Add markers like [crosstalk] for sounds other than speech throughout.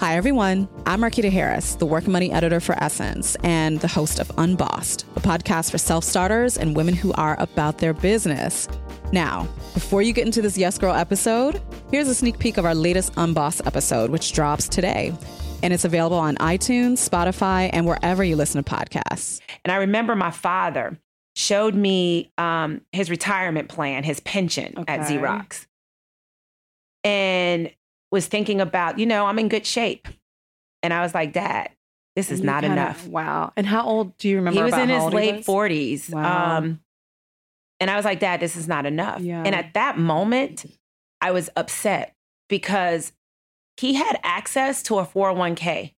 Hi, everyone. I'm Marquita Harris, the work money editor for Essence and the host of Unbossed, a podcast for self starters and women who are about their business. Now, before you get into this Yes Girl episode, here's a sneak peek of our latest Unbossed episode, which drops today. And it's available on iTunes, Spotify, and wherever you listen to podcasts. And I remember my father showed me um, his retirement plan, his pension at Xerox, and was thinking about, you know, I'm in good shape. And I was like, Dad, this is not enough. Wow. And how old do you remember? he was in his late 40s. Wow. Um, and I was like, Dad, this is not enough. Yeah. And at that moment, I was upset because he had access to a 401k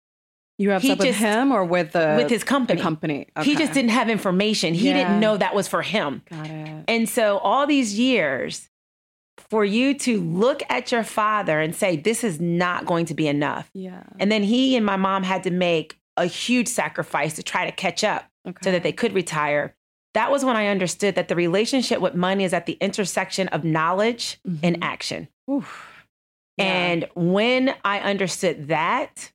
You were He with just- him or with the with his company. company? He just didn't have information. He Yeah. didn't know that was for him. Got it. And so all these years for you to look at your father and say, this is not going to be enough. Yeah. And then he and my mom had to make a huge sacrifice to try to catch up Okay. so that they could retire. That was when I understood that the relationship with money is at the intersection of knowledge Mhm. and action. Yeah. And when I understood that,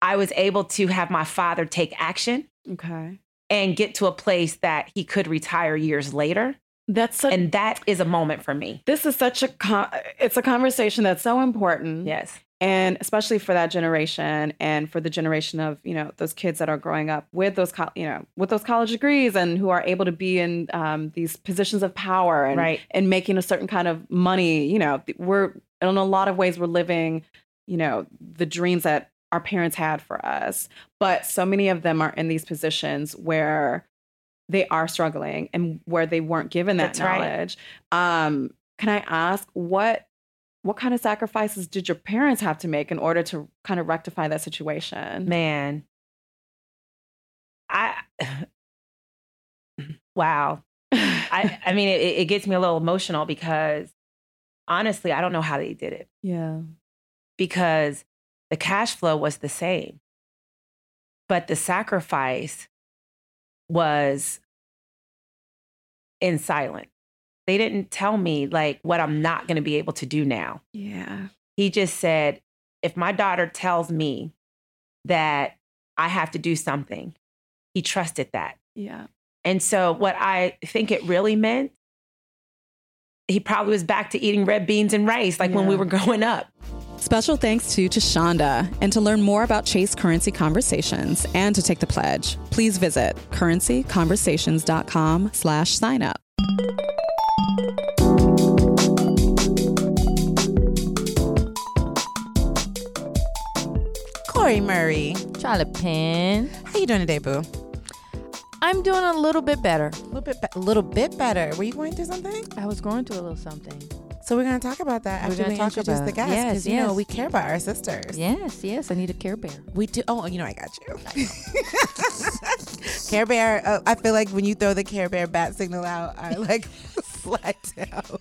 I was able to have my father take action okay. and get to a place that he could retire years later. That's such, And that is a moment for me. this is such a con- it's a conversation that's so important. Yes. and especially for that generation and for the generation of you know those kids that are growing up with those co- you know with those college degrees and who are able to be in um, these positions of power and Right. and making a certain kind of money you know we're in a lot of ways we're living you know the dreams that our parents had for us but so many of them are in these positions where they are struggling and where they weren't given that That's right. knowledge um can i ask what what kind of sacrifices did your parents have to make in order to kind of rectify that situation? Man. I wow. I [laughs] I mean it, it gets me a little emotional because honestly, I don't know how they did it yeah. because the cash flow was the same. But the sacrifice was in silence. They didn't tell me like what I'm not going to be able to do now. Yeah. he just said, if my daughter tells me that I have to do something, he trusted that. Yeah. And so, what I think it really meant, he probably was back to eating red beans and rice like when we were [laughs] growing up. Special thanks to Tashonda. And to learn more about Chase Currency Conversations and to take the pledge, please visit currencyconversations.com slash sign up. Cori Murray. Charlotte Penn. How you doing today, boo? I'm doing a little bit better. A little bit, be- a little bit better. Were you going through something? I was going through a little something. So we're gonna talk about that We're after we talk introduce about the guests, Yes, because you know we care about our sisters. Yes, yes, I need a Care Bear. We do. Oh, you know I got you. [laughs] Care Bear. Uh, I feel like when you throw the Care Bear bat signal out, I like [laughs] slide down. [laughs]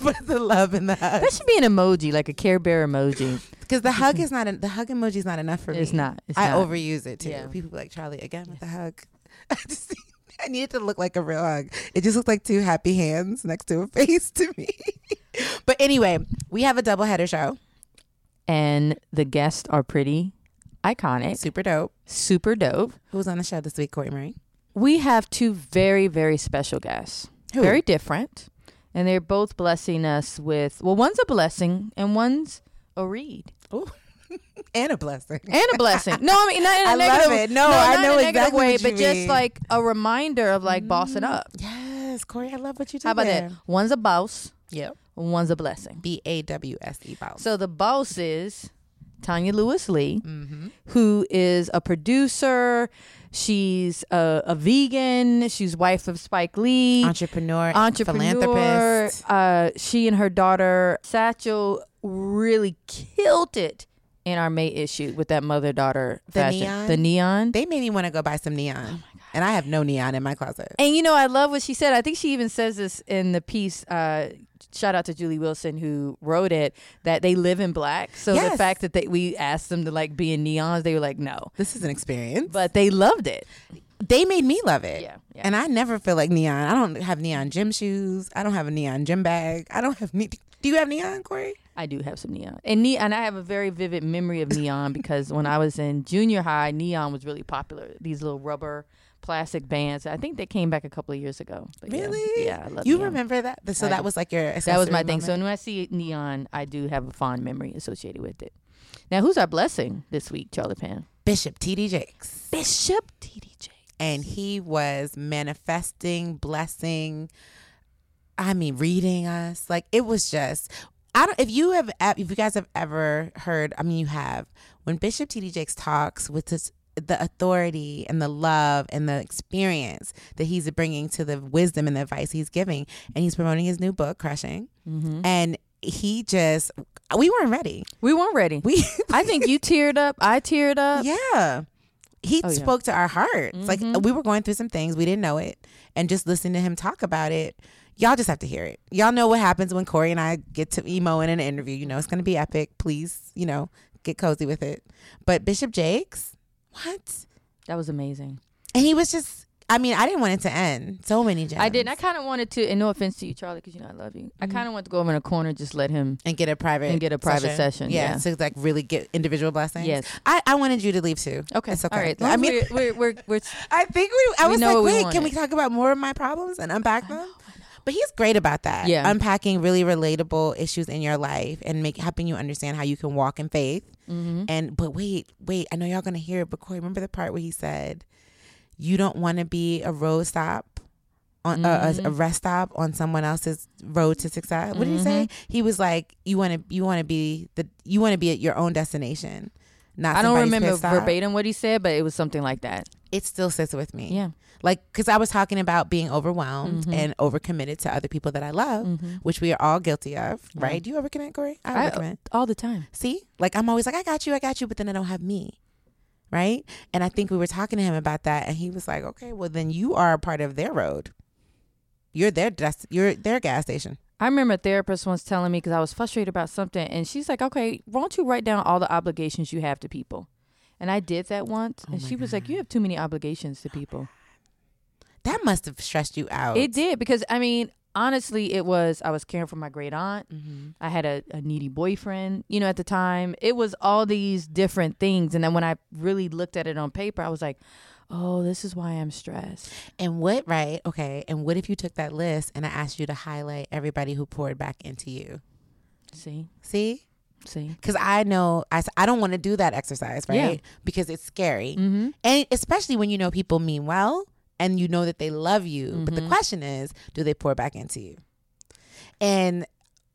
Put the love in the hug That should be an emoji, like a Care Bear emoji. because the hug is not. En- the hug emoji is not enough for me. It's not. It's I not. overuse it too. Yeah. People be like Charli again with the hug. I just I need it to look like a real hug. It just looks like two happy hands next to a [laughs] face to me. but anyway, we have a double header show. And the guests are pretty iconic, Super dope. super dope. Who's on the show this week, Cori Marie? We have two very, very special guests. Who? Very different. And they're both blessing us with, well, one's a blessing and one's a read. Ooh. And a blessing. and a blessing. No, I mean not in a [laughs] I love negative. it. No, I know in a exactly way, but just like a reminder of like bossing up. Yes, Cori, I love what you do. How about there. that? One's a boss, Yep. one's a blessing. B A W S E boss. So the boss is Tonya Lewis Lee, mm-hmm. who is a producer. She's a, a vegan. She's wife of Spike Lee. entrepreneur, entrepreneur. philanthropist. Uh, she and her daughter Satchel really killed it in our May issue with that mother daughter fashion. neon? The neon. They made me want to go buy some neon, Oh and I have no neon in my closet. And you know, I love what she said. I think she even says this in the piece. Uh, shout out to Julie Wilson who wrote it. That they live in black. So the fact that they, we asked them to like be in neons, they were like, no, This is an experience, but they loved it. they made me love it. Yeah, yeah. And I never feel like neon. I don't have neon gym shoes. I don't have a neon gym bag. I don't have. Ne- Do you have neon, Cori? I do have some neon, and ne- and I have a very vivid memory of neon because when I was in junior high, neon was really popular. These little rubber plastic bands. I think they came back a couple of years ago. But. Really? Yeah, I love it. You neon. remember that? So I that do. was like your That was my accessory thing. So when I see neon, I do have a fond memory associated with it. Now, who's our blessing this week, Charli Penn? Bishop T.D. Jakes. Bishop TDJ. and he was manifesting blessing i mean reading us like it was just i don't if you have if you guys have ever heard i mean you have when bishop td jakes talks with this the authority and the love and the experience that he's bringing to the wisdom and the advice he's giving and he's promoting his new book crushing Mm-hmm. and he just we weren't ready We weren't ready. we [laughs] I think you teared up. I teared up. yeah. He Oh, yeah. spoke to our hearts. Like Mhm. we were going through some things, we didn't know it. And just listening to him talk about it, y'all just have to hear it. Y'all know what happens when Cori and I get to emo in an interview. You know, it's going to be epic. Please, you know, get cozy with it. But Bishop Jakes, what? That was amazing. And he was just, I mean, I didn't want it to end. So many gems. I didn't. I kind of wanted to, and no offense to you, Charli, because you know I love you. I mm-hmm. kind of wanted to go over in a corner, just let him. and get a private And get a private session, yeah. to like really get individual blessings. Yes. I, I wanted you to leave too. Okay. It's okay. All right. I mean, we're, we're, we're, we're [laughs] I think we. I We was like, we wait, can we talk about more of my problems and unpack them? But he's great about that. Yeah. unpacking really relatable issues in your life and make helping you understand how you can walk in faith. mm-hmm. And but wait, wait, I know y'all gonna hear it, but Cori, remember the part where he said, "You don't want to be a road stop." On uh, a, a Mhm. rest stop on someone else's road to success. What did he say? Mm-hmm. He was like, "You want to, you want to be the, you want to be at your own destination, not." I don't remember verbatim what he said, but it was something like that. It still sits with me Yeah. Like because i was talking about being overwhelmed Mhm. and overcommitted to other people that i love Mhm. which we are all guilty of Yeah. right do you overcommit Cori i I- overcommit All the time. see like i'm always like i got you i got you but then i don't have me right and i think we were talking to him about that and he was like okay well then you are a part of their road you're their dest- you're their gas station I remember a therapist once telling me because I was frustrated about something, and she's like, "Okay, why don't you write down all the obligations you have to people?" And I did that once, Oh and my she was like, "You have too many obligations to people." That must have stressed you out It did because I mean, honestly, it was I was caring for my great aunt. hmm I had a, a needy boyfriend, you know, at the time. It was all these different things. And then when I really looked at it on paper, I was like, oh, this is why I'm stressed. and what right okay and what if you took that list and i asked you to highlight everybody who poured back into you See? see See? because I know I, I don't want to do that exercise, right? Yeah. Because it's scary, Mm-hmm. and especially when you know people mean well and you know that they love you. But the Mhm. question is, do they pour back into you? And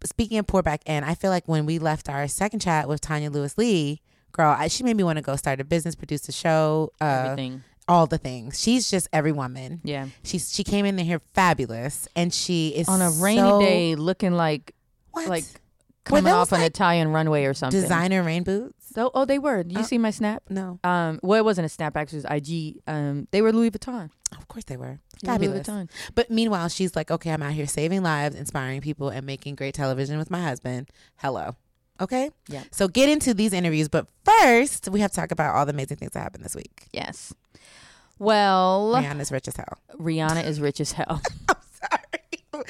speaking of pour back in, I feel like when we left our second chat with Tonya Lewis Lee, girl, I, she made me want to go start a business, produce a show, uh, Everything. all the things. She's just every woman. Yeah. She's she came in here fabulous, and she is On a rainy so- day, looking like What? like coming off an like Italian runway or something. designer rain boots. So, oh, they were. Did you Uh, see my snap? No, Um, well, it wasn't a snap. Actually, it was IG. Um, they were Louis Vuitton. of course they were were Louis fabulous. Vuitton. But meanwhile, she's like, okay, I'm out here saving lives, inspiring people, and making great television with my husband. Hello. Okay? Yeah. So get into these interviews. But first, we have to talk about all the amazing things that happened this week. Yes. Well, Rihanna's rich as hell. Rihanna is rich as hell. [laughs]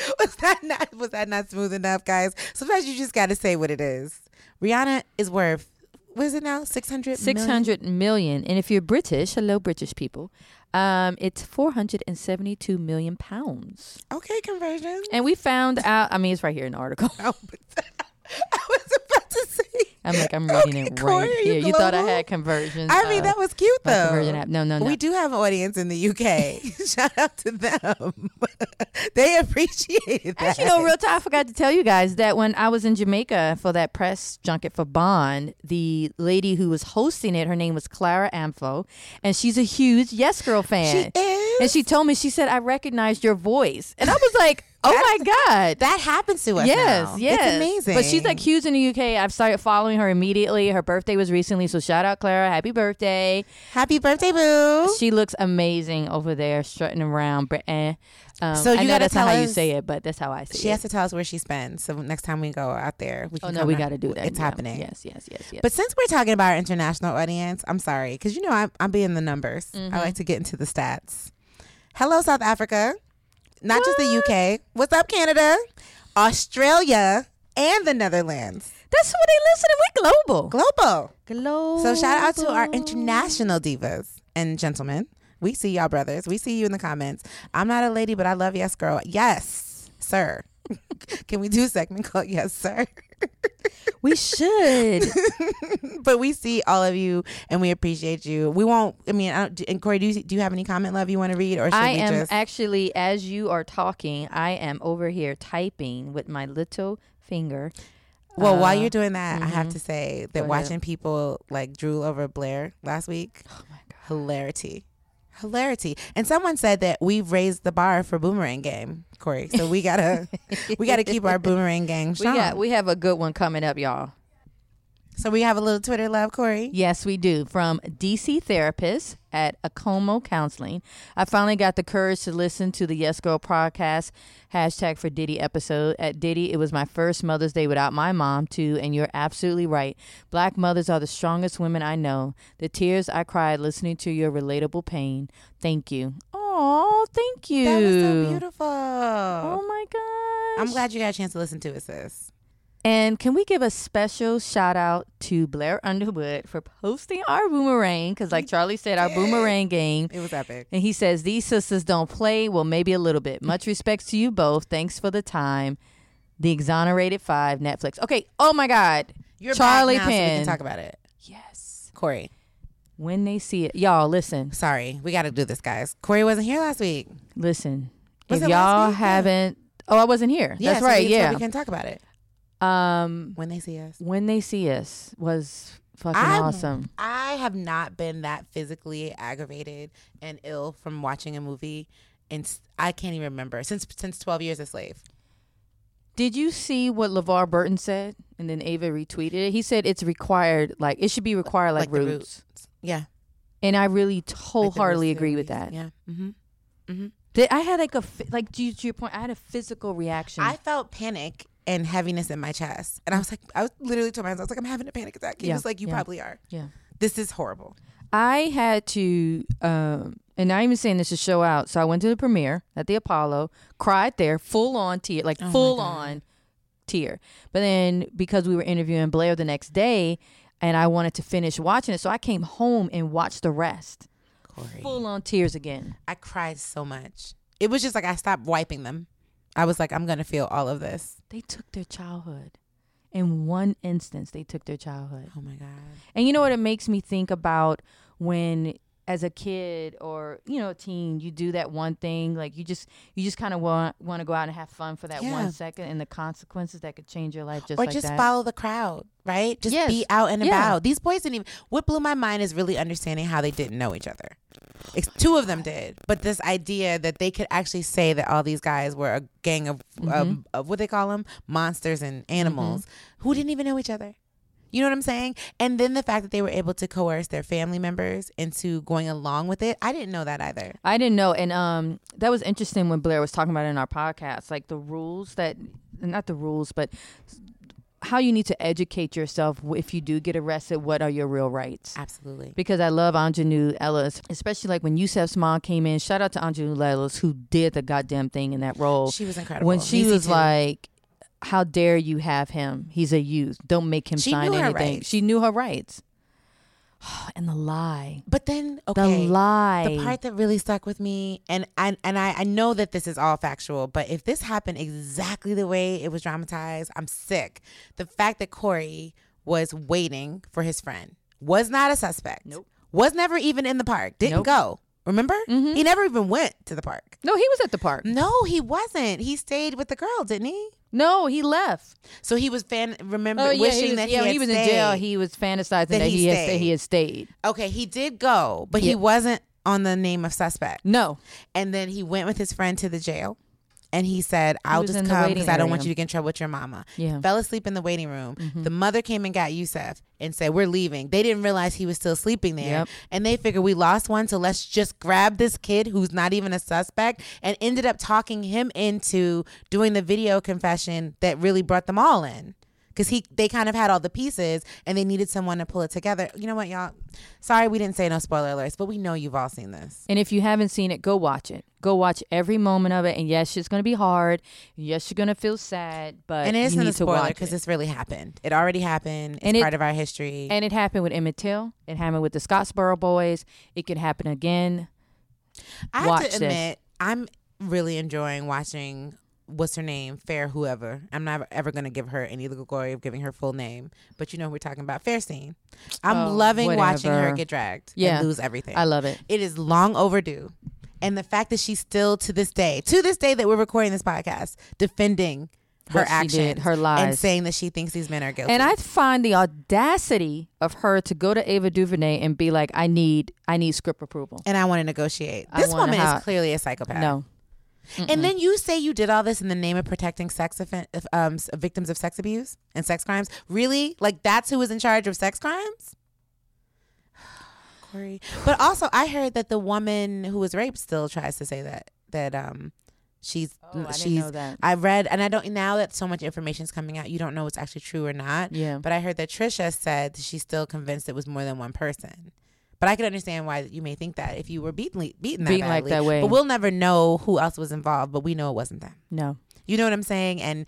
[laughs] Was that not was that not smooth enough, guys? Sometimes you just gotta say what it is. Rihanna is worth what is it now? 600 million and if you're British, hello British people, um, it's four hundred and seventy-two million pounds. Okay, conversion. And we found out. I mean, it's right here in the article. [laughs] Oh, but- [laughs] I was to say. I'm like, I'm reading Okay, it right you here. You thought I had conversions. I mean, uh, that was cute though. conversion app. No, no, no. We do have an audience in the UK. [laughs] [laughs] Shout out to them. [laughs] they appreciated that. Actually, no, real time. I forgot to tell you guys that when I was in Jamaica for that press junket for Bond, the lady who was hosting it, her name was Clara Amfo, and she's a huge Yes Girl fan. She is. and she told me, she said, I recognized your voice. And I was like, oh my God. that happens to us. Yes, now. yes. It's amazing. But she's like huge in the UK. I've started following her immediately. Her birthday was recently, so shout out Clara. Happy birthday. happy birthday, boo. She looks amazing over there, strutting around. Br- eh. Um, So I you know gotta that's not tell how you say it, but that's how I say She it. She has to tell us where she spends. So next time we go out there, we can. oh no, we got to do that. It's Yeah. happening. Yes, yes, yes, yes. But since we're talking about our international audience, I'm sorry because you know I'm I'm being the numbers. Mhm. I like to get into the stats. Hello, South Africa. Not just the UK. What's up, Canada? Australia. and the Netherlands. That's what they listen to. We global. Global. Global. So shout out to our international divas and gentlemen. We see y'all brothers. We see you in the comments. I'm not a lady, but I love yes, girl. Yes, sir. [laughs] Can we do a segment called Yes, Sir? We should. [laughs] but we see all of you and we appreciate you. We won't. I mean, I don't, and Cori, do you, do you have any comment, love, you want to read, or should I we am just? actually, as you are talking, I am over here typing with my little finger. well, while Uh, you're doing that, I have mhm. to say that watching people like drool over Blair last week, Oh my god. hilarity, hilarity. And someone said that we've raised the bar for boomerang game, Cori. So we gotta we gotta keep our [laughs] boomerang game We strong. got we have a good one coming up, y'all. So we have a little Twitter love, Cori. Yes, we do. From DC Therapist at Acomo Counseling. I finally got the courage to listen to the Yes Girl podcast hashtag for Diddy episode. At Diddy, it was my first Mother's Day without my mom, too, and you're absolutely right. Black mothers are the strongest women I know. The tears I cried listening to your relatable pain. Thank you. Oh, thank you. That was so beautiful. Oh my gosh. I'm glad you got a chance to listen to it, sis. And can we give a special shout out to Blair Underwood for posting our boomerang? Because, like Charli said, our boomerang game. It was epic. And he says, These sisters don't play. Well, maybe a little bit. Much respects to you both. Thanks for the time. The Exonerated Five, Netflix. Okay. Oh my God. You're Charlie back now, so we can talk about it. Yes. Cori. When they see it. Y'all, listen. Sorry, we got to do this, guys. Cori wasn't here last week. Listen. Was if y'all? Haven't. Oh, I wasn't here. Yeah, That's so right. yeah. we can talk about it um, when they see us. when they see us was fucking I'm- awesome. I have not been that physically aggravated and ill from watching a movie, and I can't even remember since since Twelve Years a Slave. Did you see what LeVar Burton said? And then Ava retweeted it. He said it's required, like, it should be required like, Like the roots. Yeah, And I really like wholeheartedly Roots agree with that. Yeah. Mm-hmm. Mm-hmm. Did- I had like a, like, to your point, I had a physical reaction. I felt panic and heaviness in my chest, and I was like, I was literally told myself, I was like, I'm having a panic attack. He Yeah, was like, You yeah. probably are. yeah. This is horrible. I had to, um, and I'm even saying this to show out. So I went to the premiere at the Apollo, cried there, full on tear, like Oh full on tear. But then because we were interviewing Blair the next day, and I wanted to finish watching it, so I came home and watched the rest. Cori. Full on tears again. I cried so much. It was just like I stopped wiping them. I was like, I'm gonna feel all of this. They took their childhood. In one instance, they took their childhood. Oh my god. And you know what it makes me think about when as a kid or you know a teen you do that one thing like you just you just kind of want want to go out and have fun for that Yeah. one second and the consequences that could change your life just or like just that. follow the crowd, right? Just Yes. be out and Yeah. about. These boys didn't even. What blew my mind is really understanding how they didn't know each other. Ex- Two of them did, but this idea that they could actually say that all these guys were a gang of, Mm-hmm. um, of what they call them, monsters and animals, who didn't even know each other. You know what I'm saying? And then the fact that they were able to coerce their family members into going along with it, I didn't know that either. I didn't know, and um, that was interesting when Blair was talking about it in our podcast, like the rules that, not the rules, but how you need to educate yourself if you do get arrested. What are your real rights? Absolutely. because I love Aunjanue Ellis, especially like when Yusef's mom came in. Shout out to Aunjanue Ellis who did the goddamn thing in that role. She was incredible. when she Niecy was too. like, "How dare you have him? He's a youth. Don't make him She sign anything." rights. She knew her rights. [sighs] and the lie, but then okay. the lie. The part that really stuck with me, and and, and I, I know that this is all factual, but if this happened exactly the way it was dramatized, I'm sick. The fact that Korey was waiting for his friend was not a suspect. Nope. Was never even in the park. Didn't Nope. go. Remember? Mhm. He never even went to the park. no, he was at the park. No, he wasn't. He stayed with the girl, didn't he? No, he left. So he was fan. Remember Oh yeah, wishing he was, that yeah, he, had he was in jail. He was fantasizing That that, he he had, stayed. he had stayed. okay, he did go, but he wasn't on the name of suspect. No, And then he went with his friend to the jail. And he said, I'll just come because I don't want you to get in trouble with your mama. yeah, Fell asleep in the waiting room. Mhm. The mother came and got Yusef and said, We're leaving. They didn't realize he was still sleeping there. Yep. And they figured we lost one, so let's just grab this kid who's not even a suspect and ended up talking him into doing the video confession that really brought them all in. Because he they kind of had all the pieces and they needed someone to pull it together. You know what, y'all? Sorry, we didn't say no spoiler alerts, but we know you've all seen this. And if you haven't seen it, go watch it. Go watch every moment of it. And yes, it's going to be hard. Yes, you're going to feel sad, but and it you isn't need a to spoiler because it. this really happened. It already happened. It's And it- part of our history. And it happened with Emmett Till. It happened with the Scottsboro Boys. It could happen again. I have watch to this. admit, I'm really enjoying watching. What's her name? Fair whoever. I'm not ever going to give her any legal glory of giving her full name, but you know who we're talking about. Fairstein. I'm Oh, loving watching her get dragged Yeah. and lose everything. I love it. It is long overdue. And the fact that she's still to this day, to this day that we're recording this podcast, defending her action, her her and saying that she thinks these men are guilty. And I find the audacity of her to go to Ava DuVernay and be like, "I need, I need script approval." and I want to negotiate. This woman ha- is clearly a psychopath. No, And then you say you did all this in the name of protecting sex offen- um, victims of sex abuse and sex crimes. Really? Like that's who was in charge of sex crimes? [sighs] Cori. But also, I heard that the woman who was raped still tries to say that that um she's Oh, I she's. that. I read, and I don't now that so much information is coming out, you don't know what's actually true or not. Yeah. But I heard that Trisha said she's still convinced it was more than one person. But I can understand why you may think that if you were beaten beaten that Beaten like that way. But we'll never know who else was involved. But we know it wasn't them. no. You know what I'm saying? And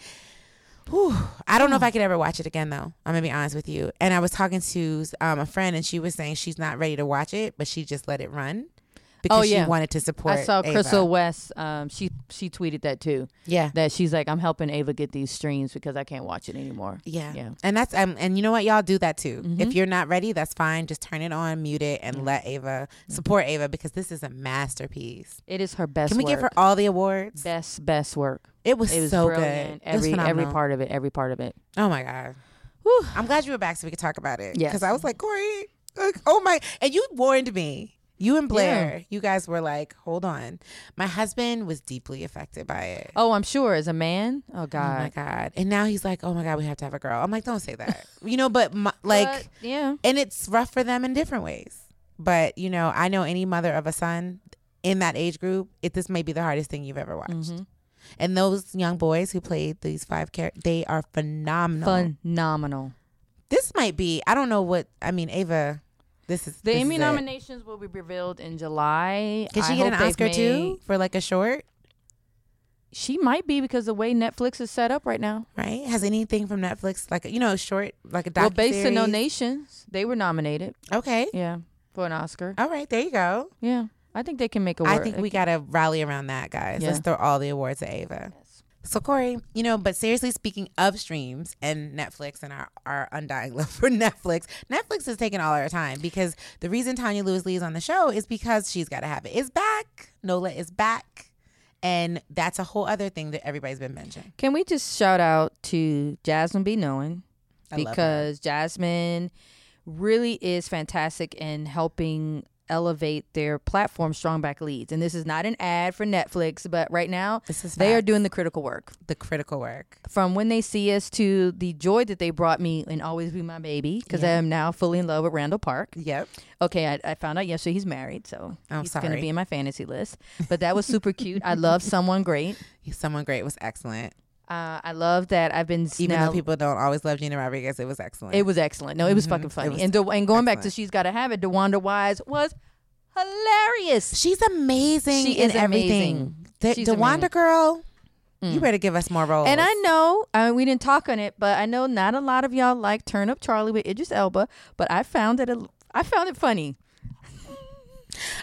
whew, I don't know if I could ever watch it again, though. I'm gonna be honest with you. And I was talking to um, a friend, and she was saying she's not ready to watch it, but she just let it run because Oh, yeah. she wanted to support. I saw Ava. Crystal West. Um, she she tweeted that too. Yeah, That she's like, "I'm helping Ava get these streams because I can't watch it anymore." yeah, Yeah. And that's um, and you know what, y'all do that too. Mhm. If you're not ready, that's fine. Just turn it on, mute it, and let Ava support Ava because this is a masterpiece. It is her best. Can we work. give her all the awards? best best work? It was, It was so brilliant. good. Every every part of it. Every part of it. Oh my god. I'm glad you were back so we could talk about it. Yeah. Because I was like, Cori, like, oh my, and you warned me. You and Blair, you guys were like, hold on. My husband was deeply affected by it. Oh, I'm sure as a man. Oh God. Oh my God. And now he's like, "Oh my god, we have to have a girl." I'm like, "Don't say that," [laughs] you know. But my, like, But, yeah. and it's rough for them in different ways. But you know, I know any mother of a son in that age group, it this may be the hardest thing you've ever watched. Mhm. And those young boys who played these five characters, they are phenomenal. Phenomenal. This might be. I don't know what. I mean, Ava. This is The this Emmy is nominations will be revealed in July. Can she I get an Oscar too for like a short? She might be because the way Netflix is set up right now. Right? Has anything from Netflix like you know short like a documentary? Well, based on No Nations, they were nominated. Okay. Yeah, for an Oscar. All right. There you go. Yeah, I think they can make a I think we gotta rally around that, guys. Yeah. Let's throw all the awards at Ava. So Cori, you know, but seriously speaking of streams and Netflix and our, our undying [laughs] love for Netflix, Netflix is taking all our time because the reason Tonya Lewis Lee is on the show is because she's gotta have it. It's back. Nola is back. And that's a whole other thing that everybody's been mentioning. Can we just shout out to Jasmine B. Knowing I love her. because Jasmine really is fantastic in helping elevate their platform Strong Black Leads. And this is not an ad for netflix but right now This is they are doing the critical work. The critical work. from when they see us to the joy that they brought me and always be my baby because i am now fully in love with randall park. Yep. okay i, I found out yesterday he's married so I'm he's gonna be in my fantasy list. But that was super cute. I love [laughs] someone great. Someone great was excellent. Uh, i love that i've been Even now- though people don't always love Gina Rodriguez, it was excellent. It was excellent. No, it was Mhm. fucking funny. and De- and going back to. She's Gotta Have It, DeWanda Wise was hilarious. She's amazing She in is everything. amazing. She's the amazing. girl, you Mm. better give us more roles. And I know, I mean, we didn't talk on it, but I know not a lot of y'all like Turn Up Charlie with Idris Elba, but I found it, a, I found it funny.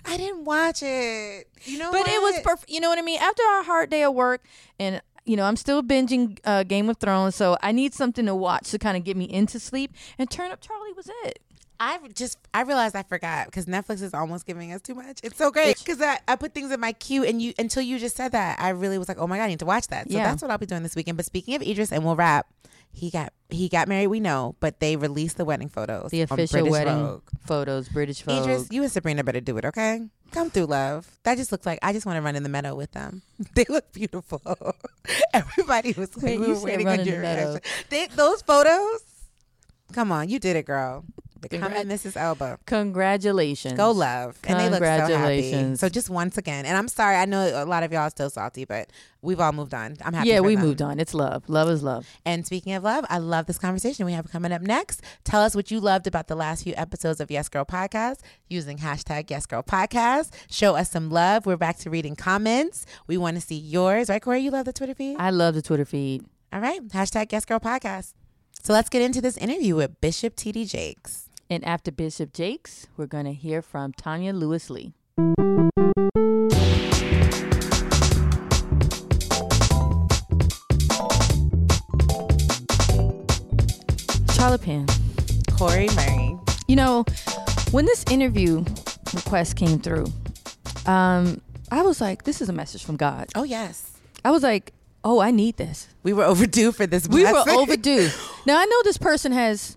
I didn't watch it. You know, But it was perfect. You know what I mean? After our hard day of work, and you know, I'm still binging uh, Game of Thrones, so I need something to watch to kind of get me into sleep. And Turn Up Charlie was it. I just I realized I forgot because Netflix is almost giving us too much. It's so great because I, I put things in my queue and you until you just said that I really was like, oh my god, I need to watch that. So Yeah. that's what I'll be doing this weekend. But speaking of Idris, and we'll wrap. He got he got married. We know, but they released the wedding photos. The official wedding Vogue. photos, British Vogue. Idris, you and Sabrina better do it, okay? Come through, love. That just looks like I just want to run in the meadow with them. [laughs] They look beautiful. [laughs] Everybody was like, Wait, we were waiting on in the your meadow. They, those photos. Come on, you did it, girl. Becoming Mrs. Elba. Congratulations. Go love. And they look so happy. Congratulations. So just once again, and I'm sorry, I know a lot of y'all are still salty, but we've all moved on. I'm happy. Yeah, we them. moved on. It's love. Love is love. And speaking of love, I love this conversation we have coming up next. Tell us what you loved about the last few episodes of Yes Girl Podcast using hashtag Yes Girl Podcast. Show us some love. We're back to reading comments. We want to see yours. Right, Cori? You love the Twitter feed? I love the Twitter feed. All right. Hashtag Yes Girl Podcast. So let's get into this interview with Bishop T.D. Jakes. And after Bishop Jakes, we're going to hear from Tonya Lewis Lee. Charlotte Penn. Cori Murray. You know, when this interview request came through, um, I was like, this is a message from God. Oh, yes. I was like, oh, I need this. We were overdue for this. We were overdue. [laughs] Now I know this person has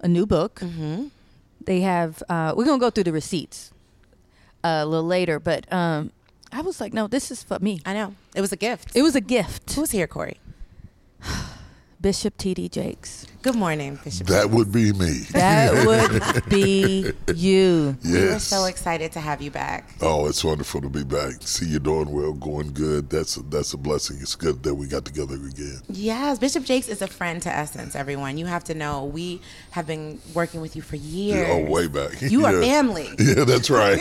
a new book. Mhm. They have. Uh, we're gonna go through the receipts a little later, but um, I was like, no, this is for me. I know. It was a gift. It was a gift. Who's here, Cori? [sighs] Bishop T.D. Jakes. Good morning, Bishop. That would be me. That [laughs] would be you. We were yes. so excited to have you back. Oh, it's wonderful to be back. See you doing well, going good. That's a, that's a blessing. It's good that we got together again. Yes, Bishop Jakes is a friend to Essence, everyone. You have to know we have been working with you for years. Yeah, oh, way back. [laughs] You are family. [laughs] Yeah, that's right.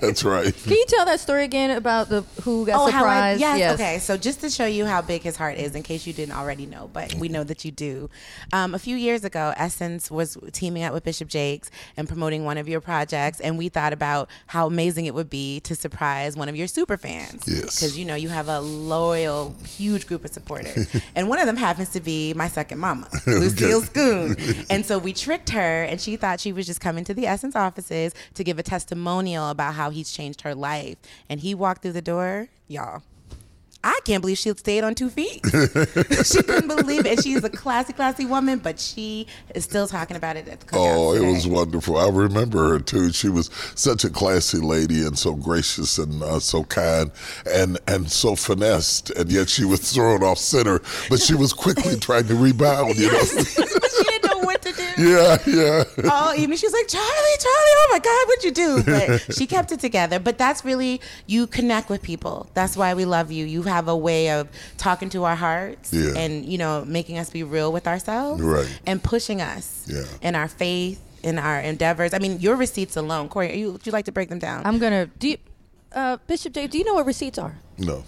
that's right. Can you tell that story again about the who got Oh, how I, surprised? yes, okay. So just to show you how big his heart is, in case you didn't already know, but we know that you do. Um, Um, a few years ago, Essence was teaming up with Bishop Jakes and promoting one of your projects, and we thought about how amazing it would be to surprise one of your super fans. Yes. Because you know you have a loyal, huge group of supporters, [laughs] and one of them happens to be my second mama, [laughs] Lucille Schoon. [laughs] And so we tricked her, and she thought she was just coming to the Essence offices to give a testimonial about how he's changed her life. And he walked through the door, y'all. I can't believe she stayed on two feet. [laughs] she couldn't believe it. And she's a classy, classy woman, but she is still talking about it at the cookout. Oh, it was wonderful. I remember her too. She was such a classy lady and so gracious and uh, so kind and and so finessed, and yet she was thrown off center. But she was quickly trying to rebound. You know. [laughs] but she didn't know what to do. [laughs] yeah, yeah. all evening. She was like, Charli, Charli, oh my God, what'd you do? [laughs] But she kept it together. But that's really, you connect with people. That's why we love you. You have a way of talking to our hearts Yeah. and, you know, making us be real with ourselves Right. and pushing us Yeah. in our faith, in our endeavors. I mean, your receipts alone, Cori, are you, would you like to break them down? I'm gonna. Do you, uh, Bishop Jakes? Do you know what receipts are? No.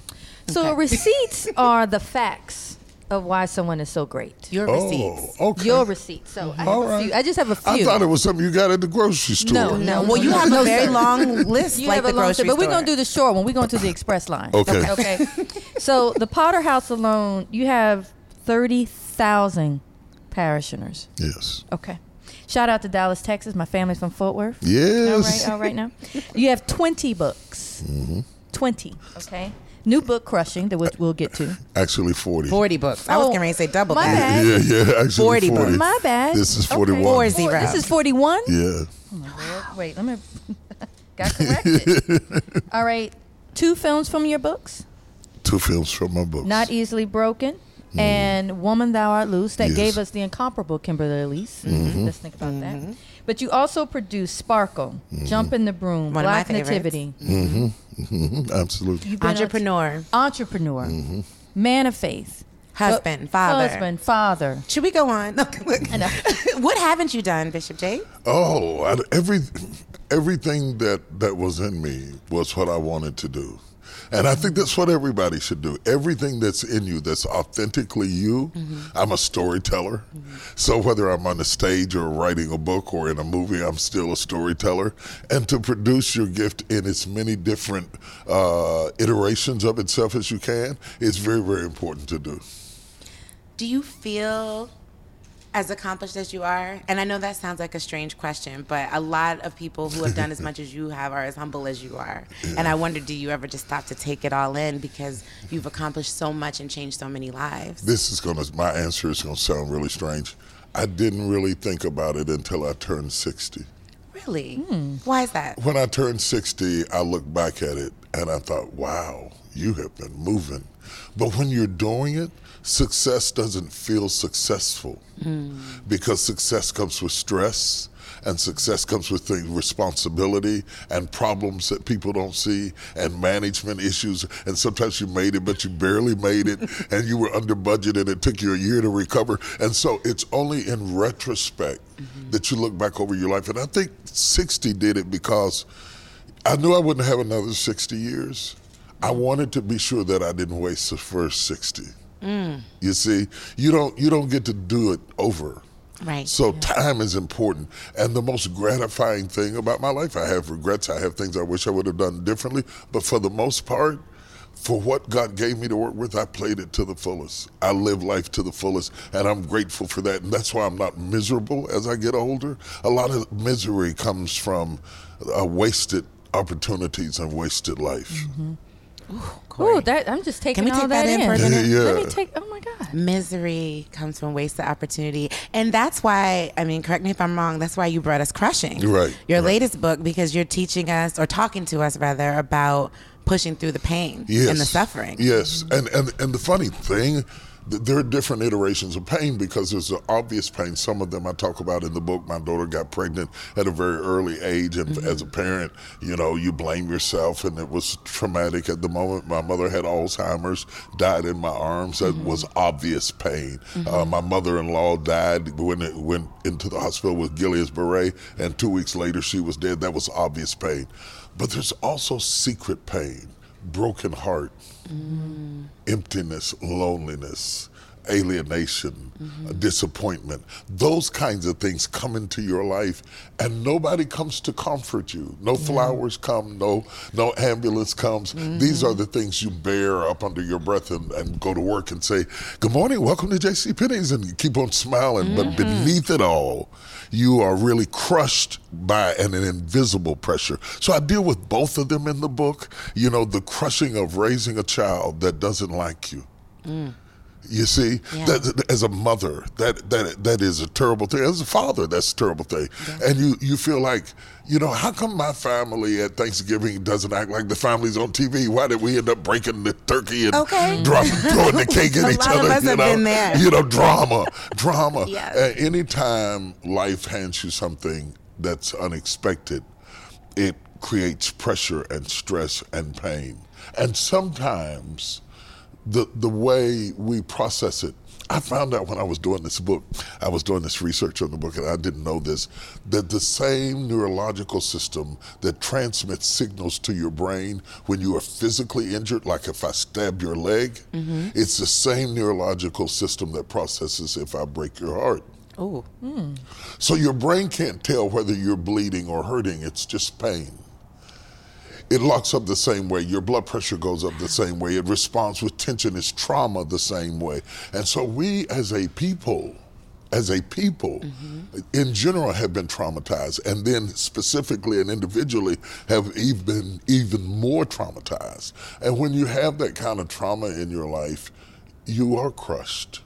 So Okay. receipts [laughs] are the facts of why someone is so great. your Oh, receipts. okay. Your receipts. So I have All a few. I just have a few. I thought it was something you got at the grocery store. No, no. Well, you have a very long [laughs] list, You like have the a long grocery but we're gonna do the short one. We're going to the express line. Okay. Okay. so the Potter House alone, you have thirty thousand parishioners. Yes. Okay. Shout out to Dallas, Texas. My family's from Fort Worth. Yes. right, all right now. [laughs] You have 20 books. Mm-hmm. 20, okay? New book crushing that we'll, we'll get to. Actually, 40. 40 books. I was oh, going to say double my that. bad. Yeah, yeah. Actually, 40 40. books. My bad. This is Okay. 41. Four zero. This is 41? Yeah. Oh, Wait, let me. [laughs] Got corrected. [laughs] all right. Two films from your books Two films from my books. Not Easily Broken mm-hmm. and Woman Thou Art Loose that Yes. gave us the incomparable Kimberly Elise. Mm-hmm. Mm-hmm. Let's think about that. But you also produce Sparkle, mm-hmm. Jumping the Broom, One of my Black favorites. Nativity. Mhm, Absolutely. You've been on- Entrepreneur, entrepreneur, mm-hmm. man of faith, husband, father. husband, father. Should we go on? No, [laughs] look. [laughs] What haven't you done, Bishop Jay? Oh, I, every everything that that was in me was what I wanted to do. And I think that's what everybody should do. Everything that's in you that's authentically you. I'm a storyteller. So whether I'm on the stage or writing a book or in a movie, I'm still a storyteller. And to produce your gift in as many different uh, iterations of itself as you can is very, very important to do. Do you feel as accomplished as you are? And I know that sounds like a strange question, but a lot of people who have done as much as you have are as humble as you are. And I wonder, do you ever just stop to take it all in because you've accomplished so much and changed so many lives? This is gonna. My answer is gonna sound really strange. I didn't really think about it until I turned 60. Really? Hmm. Why is that? When I turned 60, I looked back at it and I thought, wow, you have been moving. But when you're doing it, success doesn't feel successful because success comes with stress and success comes with things, responsibility and problems that people don't see and management issues. And sometimes you made it, but you barely made it [laughs] and you were under budget and it took you a year to recover. And so it's only in retrospect mm-hmm. that you look back over your life. And I think 60 did it because I knew I wouldn't have another 60 years. I wanted to be sure that I didn't waste the first 60. Mm. You see, you don't you don't get to do it over. Right. So yeah. time is important. And the most gratifying thing about my life, I have regrets, I have things I wish I would have done differently, but for the most part, for what God gave me to work with, I played it to the fullest. I live life to the fullest, and I'm grateful for that. And that's why I'm not miserable as I get older. A lot of misery comes from uh, wasted opportunities and wasted life. Mm-hmm. Ooh, that I'm just taking Can we all take that, that in, in. for a minute? Yeah. Let me take. Oh my god. Misery comes from wasted opportunity, and that's why. I mean, correct me if I'm wrong. That's why you brought us crushing, right? Your right. latest book, because you're teaching us or talking to us rather about pushing through the pain yes. and the suffering. Yes, and and and the funny thing there are different iterations of pain because there's an obvious pain. Some of them I talk about in the book. My daughter got pregnant at a very early age, and mm-hmm. as a parent, you know, you blame yourself, and it was traumatic at the moment. My mother had Alzheimer's, died in my arms. That mm-hmm. was obvious pain. Mm-hmm. Uh, my mother-in-law died when it went into the hospital with Guillain-Barré, and two weeks later she was dead. That was obvious pain. But there's also secret pain, broken heart mm. Emptiness, loneliness, alienation, mm-hmm. disappointment. Those kinds of things come into your life and nobody comes to comfort you. No flowers come, no no ambulance comes. Mm-hmm. These are the things you bear up under your breath and, and, go to work and say, Good morning, welcome to JC Penney's and keep on smiling. Mm-hmm. But beneath it all, you are really crushed by an, an, invisible pressure. So I deal with both of them in the book. You know, the crushing of raising a child that doesn't like you. Mm. You see, yeah. that, as a mother, that that that is a terrible thing. As a father, that's a terrible thing. Yeah. And you you feel like, you know, how come my family at Thanksgiving doesn't act like the families on TV? Why did we end up breaking the turkey and okay. [laughs] dropping, throwing the cake at [laughs] each other? you know, you know, drama, [laughs] drama. yes. uh, anytime life hands you something that's unexpected, it creates pressure and stress and pain. And sometimes the the way we process it. I found out when I was doing this book, I was doing this research on the book, and I didn't know this, that the same neurological system that transmits signals to your brain when you are physically injured, like if I stab your leg, mm-hmm. it's the same neurological system that processes if I break your heart. Oh. Mm. So your brain can't tell whether you're bleeding or hurting, it's just pain it locks up the same way. Your blood pressure goes up the same way. It responds with tension, it's trauma the same way. And so we as a people, as a people, mm-hmm. in general, have been traumatized, and then specifically and individually have even been even more traumatized. And when you have that kind of trauma in your life, you are crushed.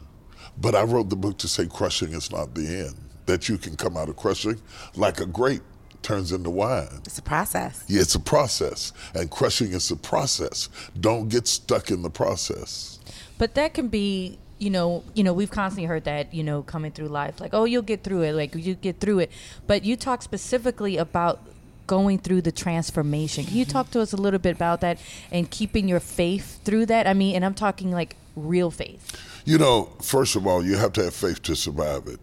But I wrote the book to say crushing is not the end. That you can come out of crushing like a grape turns into wine. It's a process. Yeah, it's a process. And crushing is a process. Don't get stuck in the process. But that can be you know, you know, we've constantly heard that, you know, coming through life, like, oh, you'll get through it, like you get through it. But you talk specifically about going through the transformation. Can you mm-hmm. talk to us a little bit about that and keeping your faith through that? I mean, and I'm talking like real faith. You know, first of all, you have to have faith to survive it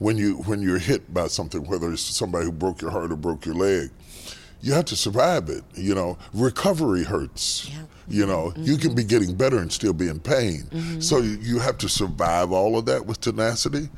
when you when you're hit by something, whether it's somebody who broke your heart or broke your leg, you have to survive it. You know, recovery hurts. Yeah. You know, mm-hmm. you can be getting better and still be in pain. Mm-hmm. So you have to survive all of that with tenacity.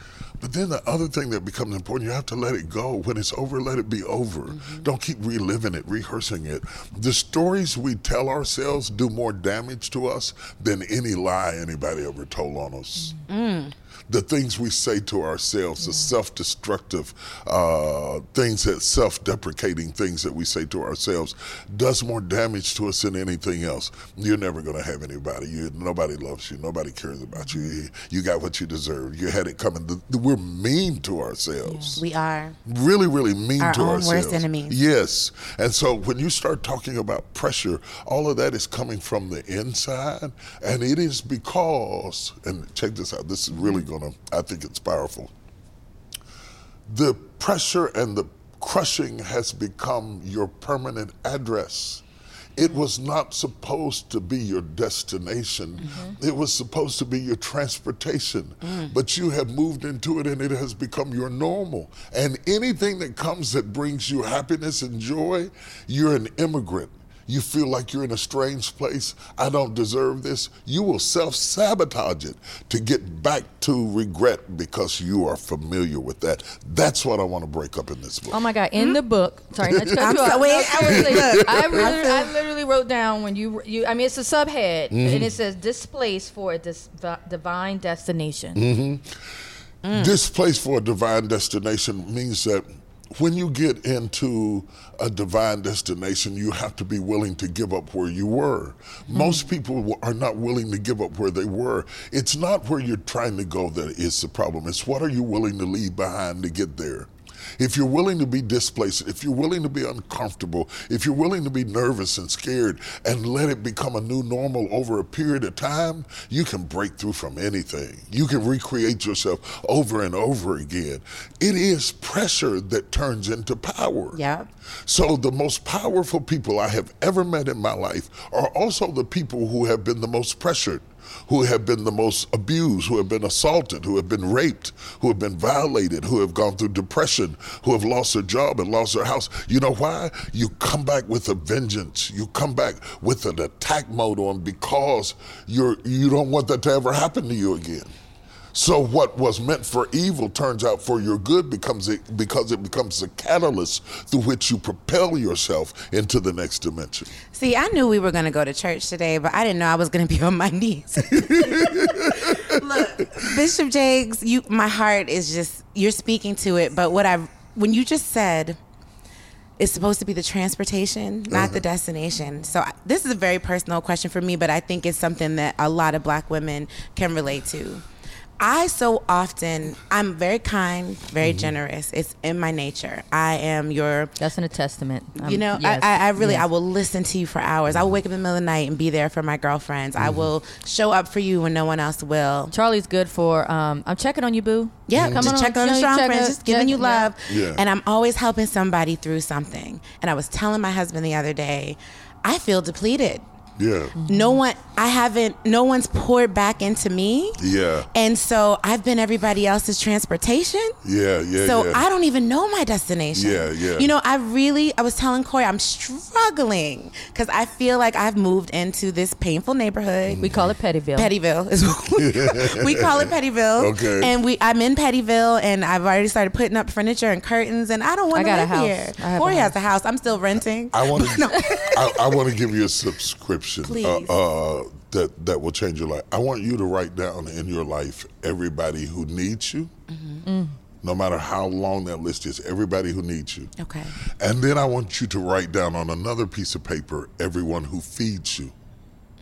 But then the other thing that becomes important, you have to let it go. When it's over, let it be over. Mm-hmm. Don't keep reliving it, rehearsing it. The stories we tell ourselves do more damage to us than any lie anybody ever told on us. Mm the things we say to ourselves, yeah. the self destructive uh, things that self deprecating things that we say to ourselves, does more damage to us than anything else. You're never going to have anybody. You, nobody loves you. Nobody cares about you. You got what you deserve. You had it coming. We're mean to ourselves. Yeah, we are. Really, really mean Our to own ourselves. worst enemies. Yes. And so when you start talking about pressure, all of that is coming from the inside. And it is because, and check this out, this is really going to, I think it's powerful. the pressure and the crushing has become your permanent address. It was not supposed to be your destination. Mm-hmm. It was supposed to be your transportation. Mm. But you have moved into it and it has become your normal. And anything that comes that brings you happiness and joy, you're an immigrant. You feel like you're in a strange place. I don't deserve this. You will self sabotage it to get back to regret because you are familiar with that. That's what I want to break up in this book. Oh my God! In the book, sorry, not to [laughs] cut I'm you off. wait, I- seriously, I, I literally, feel- I literally wrote down when you, you. I mean, it's a subhead, Mm-hmm. and it says "displaced for a dis- divine destination." Mm-hmm. Mm. This place for a divine destination means that when you get into a divine destination, you have to be willing to give up where you were. Hmm. Most people are not willing to give up where they were. It's not where you're trying to go that is the problem. It's what are you willing to leave behind to get there. If you're willing to be displaced, if you're willing to be uncomfortable, if you're willing to be nervous and scared and let it become a new normal over a period of time, you can break through from anything. You can recreate yourself over and over again. It is pressure that turns into power. Yep. So the most powerful people I have ever met in my life are also the people who have been the most pressured, who have been the most abused, who have been assaulted, who have been raped, who have been violated, who have gone through depression, who have lost their job and lost their house. You know why? You come back with a vengeance. You come back with an attack mode on because you're you don't want that to ever happen to you again. So what was meant for evil turns out for your good becomes it because it becomes the catalyst through which you propel yourself into the next dimension. See, I knew we were going to go to church today, but I didn't know I was going to be on my [laughs] knees. [laughs] Look, Bishop Jakes, you, my heart is just you're speaking to it. But what I, when you just said, it's supposed to be the transportation, not uh-huh. the destination. So I- this is a very personal question for me, but I think it's something that a lot of Black women can relate to. I so often, I'm very kind, very generous. It's in my nature. I am your That's in an testament. Um, you know, yes, I, I, I really, yes. I will listen to you for hours. I will wake up in the middle of the night and be there for my girlfriends. Mm-hmm. I will show up for you when no one else will. Charli's good for. Um, I'm checking on you, boo. Yeah, Come just on, check on the you strong check friends, just giving you love. Yeah. And I'm always helping somebody through something. And I was telling my husband the other day, I feel depleted. Yeah. No one, I haven't, no one's poured back into me. Yeah. And so I've been everybody else's transportation. Yeah. Yeah. So yeah. I don't even know my destination. Yeah, yeah. You know, I really, I was telling Cori, I'm struggling because I feel like I've moved into this painful neighborhood. We call it Pettyville. Pettyville is what we, [laughs] we call it Pettyville. Okay. And we, I'm in Pettyville, and I've already started putting up furniture and curtains, and I don't want I to got a live house. here. I have a Cori has a house. I'm still renting. I want to. [laughs] I, I want to give you a subscription. Please. Uh, uh, that that will change your life. I want you to write down in your life everybody who needs you. Mm-hmm. No matter how long that list is, everybody who needs you. Okay. And then I want you to write down on another piece of paper everyone who feeds you.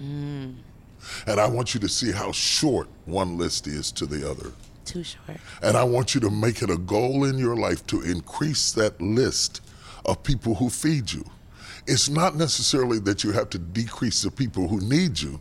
And I want you to see how short one list is to the other. Too short. And I want you to make it a goal in your life to increase that list of people who feed you. It's not necessarily that you have to decrease the people who need you,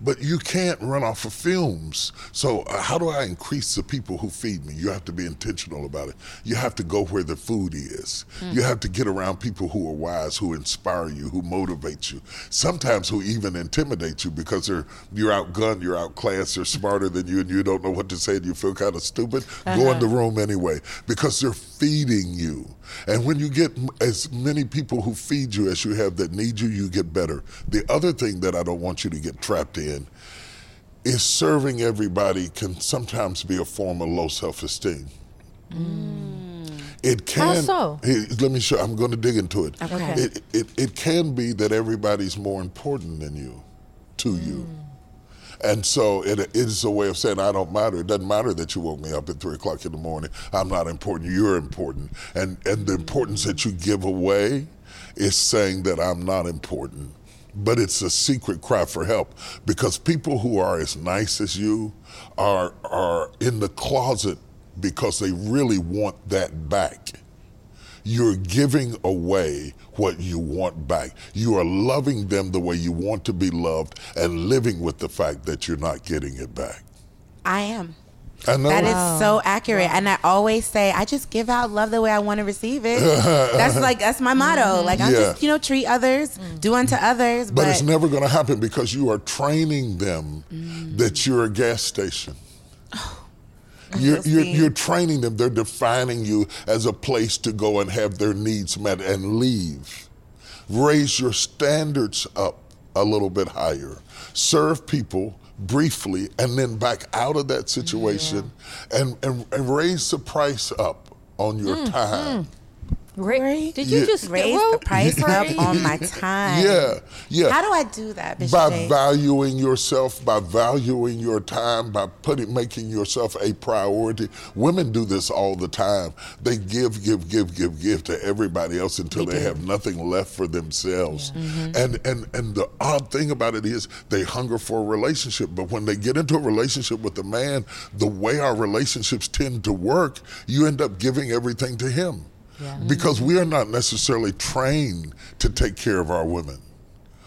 but you can't run off of fumes. So, uh, how do I increase the people who feed me? You have to be intentional about it. You have to go where the food is. You have to get around people who are wise, who inspire you, who motivate you. Sometimes who even intimidate you because they're you're outgunned, you're outclassed, they're smarter than you, and you don't know what to say, and you feel kind of stupid. Go in the room anyway because they're feeding you. And when you get as many people who feed you as you have that need you, you get better. The other thing that I don't want you to get trapped in is serving everybody can sometimes be a form of low self-esteem. Mm. It can. How so? Hey, let me show. I'm going to dig into it. Okay. It, it it can be that everybody's more important than you, to you. Mm. And so it, it is a way of saying, I don't matter. It doesn't matter that you woke me up at three o'clock in the morning. I'm not important. You're important. And, and the importance that you give away is saying that I'm not important. But it's a secret cry for help because people who are as nice as you are, are in the closet because they really want that back you're giving away what you want back. You are loving them the way you want to be loved and living with the fact that you're not getting it back. I am. I know. That is so accurate. And I always say, I just give out love the way I want to receive it. that's like that's my motto. Mm. Like I Yeah. just, you know, treat others, mm. do unto others. But, But, it's never going to happen because you are training them mm. that you're a gas station. Oh. You're, you're, you're training them. They're defining you as a place to go and have their needs met and leave. Raise your standards up a little bit higher. Serve people briefly and then back out of that situation and, and, and raise the price up on your Mm, time. Ra- Right. Did you Yeah. just raise the price [laughs] up on my time. Yeah, yeah. How do I do that, Bishop by Jakes? valuing yourself, by valuing your time, by putting making yourself a priority. Women do this all the time. They give, give, give, give, give to everybody else until they, have nothing left for themselves. Mm-hmm. And and and the odd thing about it is they hunger for a relationship, but when they get into a relationship with a man, the way our relationships tend to work, you end up giving everything to him. Mm-hmm. Because we are not necessarily trained to take care of our women.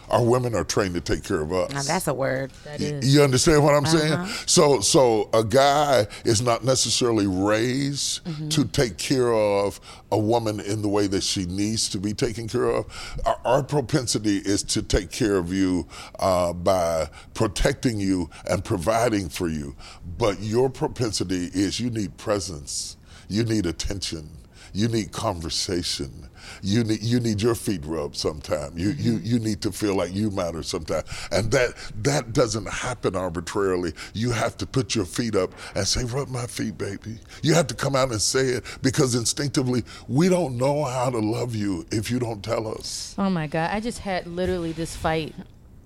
Our women are trained to take care of us. Now that's a word. That Y- You understand what I'm uh-huh. saying? So, so a guy is not necessarily raised mm-hmm. to take care of a woman in the way that she needs to be taken care of. Our, our propensity is to take care of you uh, by protecting you and providing for you. But your propensity is you need presence, you need attention, you need conversation. You need you need your feet rubbed sometime. You you mm-hmm. you need to feel like you matter sometime. And that that doesn't happen arbitrarily. You have to put your feet up and say, "Rub my feet, baby." You have to come out and say it because instinctively we don't know how to love you if you don't tell us. Oh my God! I just had literally this fight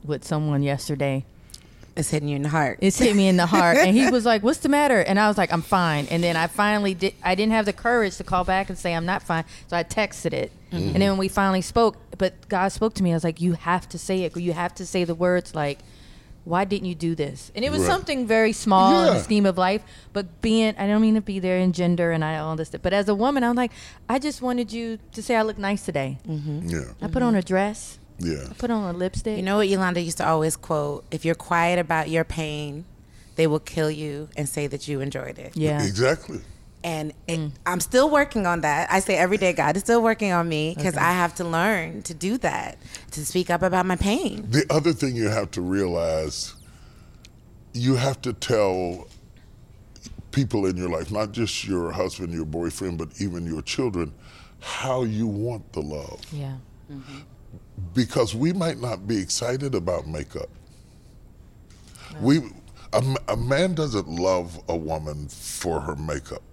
with someone yesterday. It's hitting you in the heart. It's hit me in the heart, and he [laughs] was like, "What's the matter?" And I was like, "I'm fine." And then I finally did. I didn't have the courage to call back and say I'm not fine, so I texted it. Mm-hmm. And then when we finally spoke, but God spoke to me. I was like, "You have to say it. You have to say the words like." Why didn't you do this? And it was Right. something very small in the scheme of life, but being, I don't mean to be there in gender and I all this, stuff, but as a woman, I'm like, I just wanted you to say I look nice today. Mm-hmm. Yeah, I put on a mm-hmm. dress, yeah. I put on a lipstick. You know what Yolanda used to always quote? If you're quiet about your pain, they will kill you and say that you enjoyed it. yeah. Exactly. And it, mm. I'm still working on that. I say every day, God is still working on me because I have to learn to do that, to speak up about my pain. The other thing you have to realize, you have to tell people in your life, not just your husband, your boyfriend, but even your children, how you want the love. Yeah. Mm-hmm. Because we might not be excited about makeup. We a, a man doesn't love a woman for her makeup.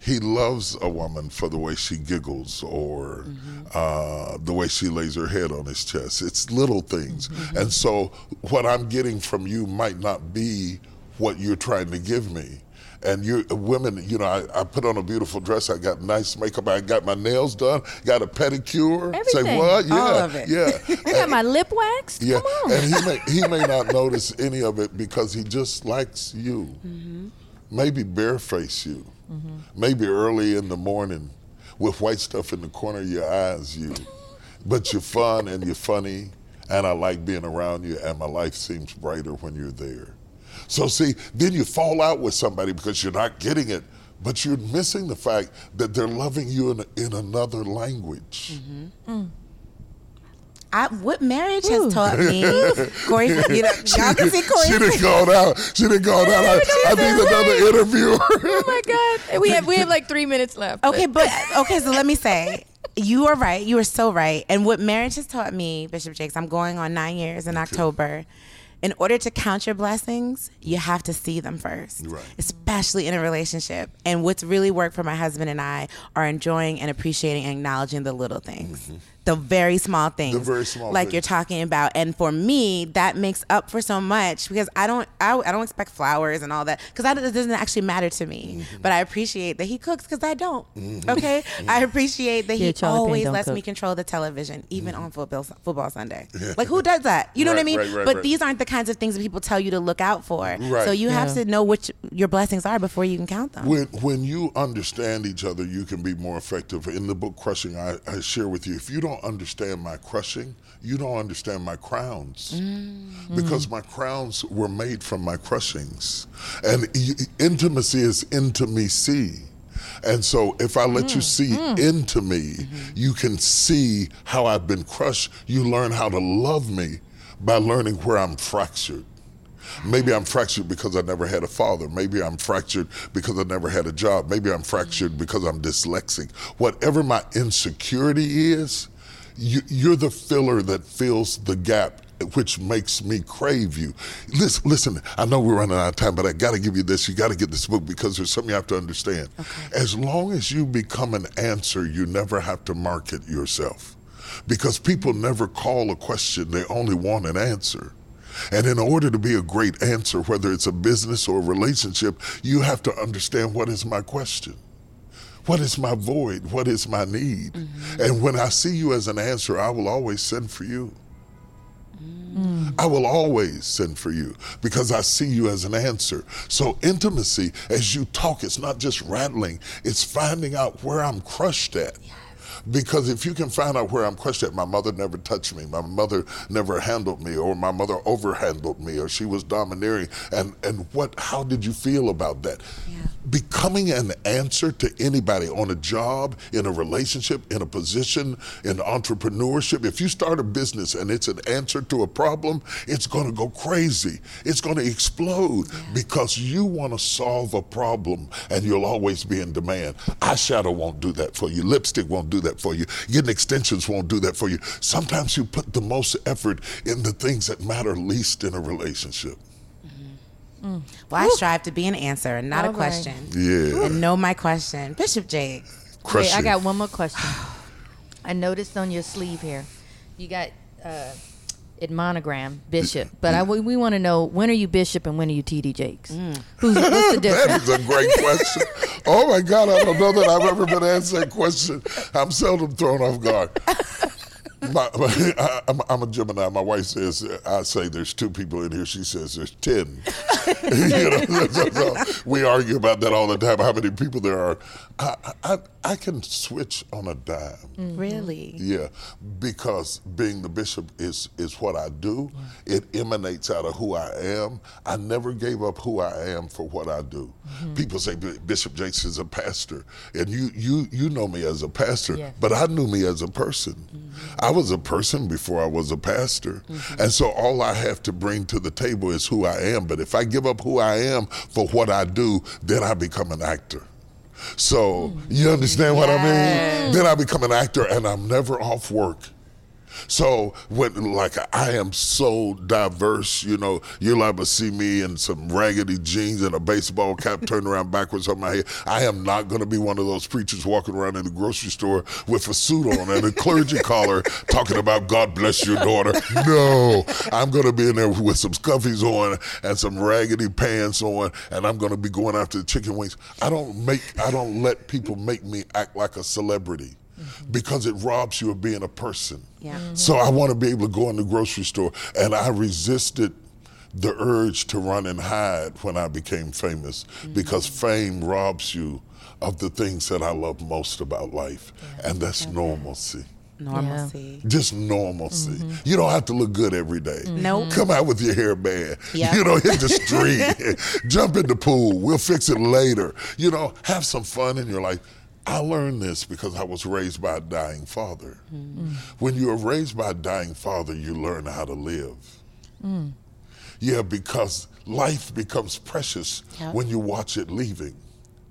He loves a woman for the way she giggles or uh, the way she lays her head on his chest. It's little things. And so, what I'm getting from you might not be what you're trying to give me. And you women, you know, I, I put on a beautiful dress. I got nice makeup. I got my nails done. Got a pedicure. Say what? Yeah, All of it. yeah. [laughs] I got my lip waxed. Yeah, Come on. and he may he may not [laughs] notice any of it because he just likes you. Mm-hmm. Maybe bareface you. Mm-hmm. Maybe early in the morning with white stuff in the corner of your eyes, you. But you're fun and you're funny, and I like being around you, and my life seems brighter when you're there. So see, then you fall out with somebody because you're not getting it, but you're missing the fact that they're loving you in, in another language. Mm-hmm. Mm. I, what marriage has taught me, [laughs] Cori, you know, y'all can see Cori. She didn't go down. She didn't go down. I, [laughs] I need another interviewer. [laughs] oh my God. We have we have like three minutes left. Okay, but okay, so let me say, you are right. You are so right. And what marriage has taught me, Bishop Jakes, I'm going on nine years in October. In order to count your blessings, you have to see them first, Right. especially in a relationship. And what's really worked for my husband and I are enjoying and appreciating and acknowledging the little things, mm-hmm. The very small things, Mm-hmm. very small like things. you're talking about. And for me, that makes up for so much because I don't, I, I don't expect flowers and all that because that doesn't actually matter to me. Mm-hmm. But I appreciate that he cooks because I don't. Okay, I appreciate that Yeah, he Charli always don't lets me control the television, even on football football Sunday. [laughs] Like who does that? You know what I Mm-hmm. Mean? right, right, but right. these aren't the kinds of things that people tell you to look out for. Right. So you have to know which your blessings are before you can count them. When when you understand each other, you can be more effective. In the book Crushing, I, I share with you if you don't understand my crushing, you don't understand my crowns. Mm. Because my crowns were made from my crushings. And intimacy is intimacy. And so if I let you mm, see mm. into me, mm-hmm. you can see how I've been crushed. You learn how to love me by learning where I'm fractured. Maybe I'm fractured because I never had a father. Maybe I'm fractured because I never had a job. Maybe I'm fractured because I'm dyslexic. Whatever my insecurity is, you, you're the filler that fills the gap, which makes me crave you. Listen, listen, I know we're running out of time, but I got to give you this. You got to get this book because there's something you have to understand. Okay. As long as you become an answer, you never have to market yourself. Because people never call a question, they only want an answer. And in order to be a great answer, whether it's a business or a relationship, you have to understand what is my question? What is my void? What is my need? Mm-hmm. And when I see you as an answer, I will always send for you. Mm. I will always send for you because I see you as an answer. So, intimacy, as you talk, it's not just rattling, it's finding out where I'm crushed at. Because if you can find out where I'm questioned, my mother never touched me, my mother never handled me, or my mother overhandled me, or she was domineering. And and what how did you feel about that? Becoming an answer to anybody on a job, in a relationship, in a position, in entrepreneurship. If you start a business and it's an answer to a problem, it's gonna go crazy. It's gonna explode because you want to solve a problem and you'll always be in demand. Eyeshadow won't do that for you. Lipstick won't do that for you. Getting extensions won't do that for you. Sometimes you put the most effort in the things that matter least in a relationship. Well, I strive to be an answer, and not All a right. question. Yeah. And know my question. Bishop Jake. Wait, Crushing. I got one more question. [sighs] I noticed on your sleeve here, you got uh, it monogram Bishop, but I, mm. we want to know when are you Bishop and when are you TD Jakes? Mm. Who's what's the [laughs] difference? is a great question. Oh my God, I don't know that I've ever been asked that question. I'm seldom thrown off guard. My, I, [laughs] I'm, I'm a Gemini. My wife says, I say there's two people in here. She says there's 10. [laughs] you know, so, so we argue about that all the time, how many people there are. I, I, I can switch on a dime. Mm. Really? Yeah, because being the bishop is is what I do. It emanates out of who I am. I never gave up who I am for what I do. Mm-hmm. People say Bishop Jakes is a pastor, and you you you know me as a pastor, Yes. but I knew me as a person. Mm-hmm. I was a person before I was a pastor, mm-hmm. and so all I have to bring to the table is who I am. But if I give up who I am for what I do, then I become an actor. So you understand what I mean? Then I become an actor and I'm never off work. So when like I am so diverse, you know, liable to see me in some raggedy jeans and a baseball cap turned around backwards on my head. I am not going to be one of those preachers walking around in the grocery store with a suit on and a clergy [laughs] collar talking about God bless your daughter. No, I'm going to be in there with some scuffies on and some raggedy pants on, and I'm going to be going after the chicken wings. I don't make, I don't let people make me act like a celebrity Mm-hmm. because it robs you of being a person. Yeah. Mm-hmm. So I want to be able to go in the grocery store, and I resisted the urge to run and hide when I became famous mm-hmm. because fame robs you of the things that I love most about life, and that's normalcy. Normalcy. Just normalcy. You don't have to look good every day. Nope. Come out with your hair band. Yeah. You know, hit the [laughs] street, jump in the pool. We'll fix it later. You know, have some fun in your life. I learned this because I was raised by a dying father. Mm. When you are raised by a dying father, you learn how to live. Mm. Yeah, because life becomes precious Yeah. when you watch it leaving.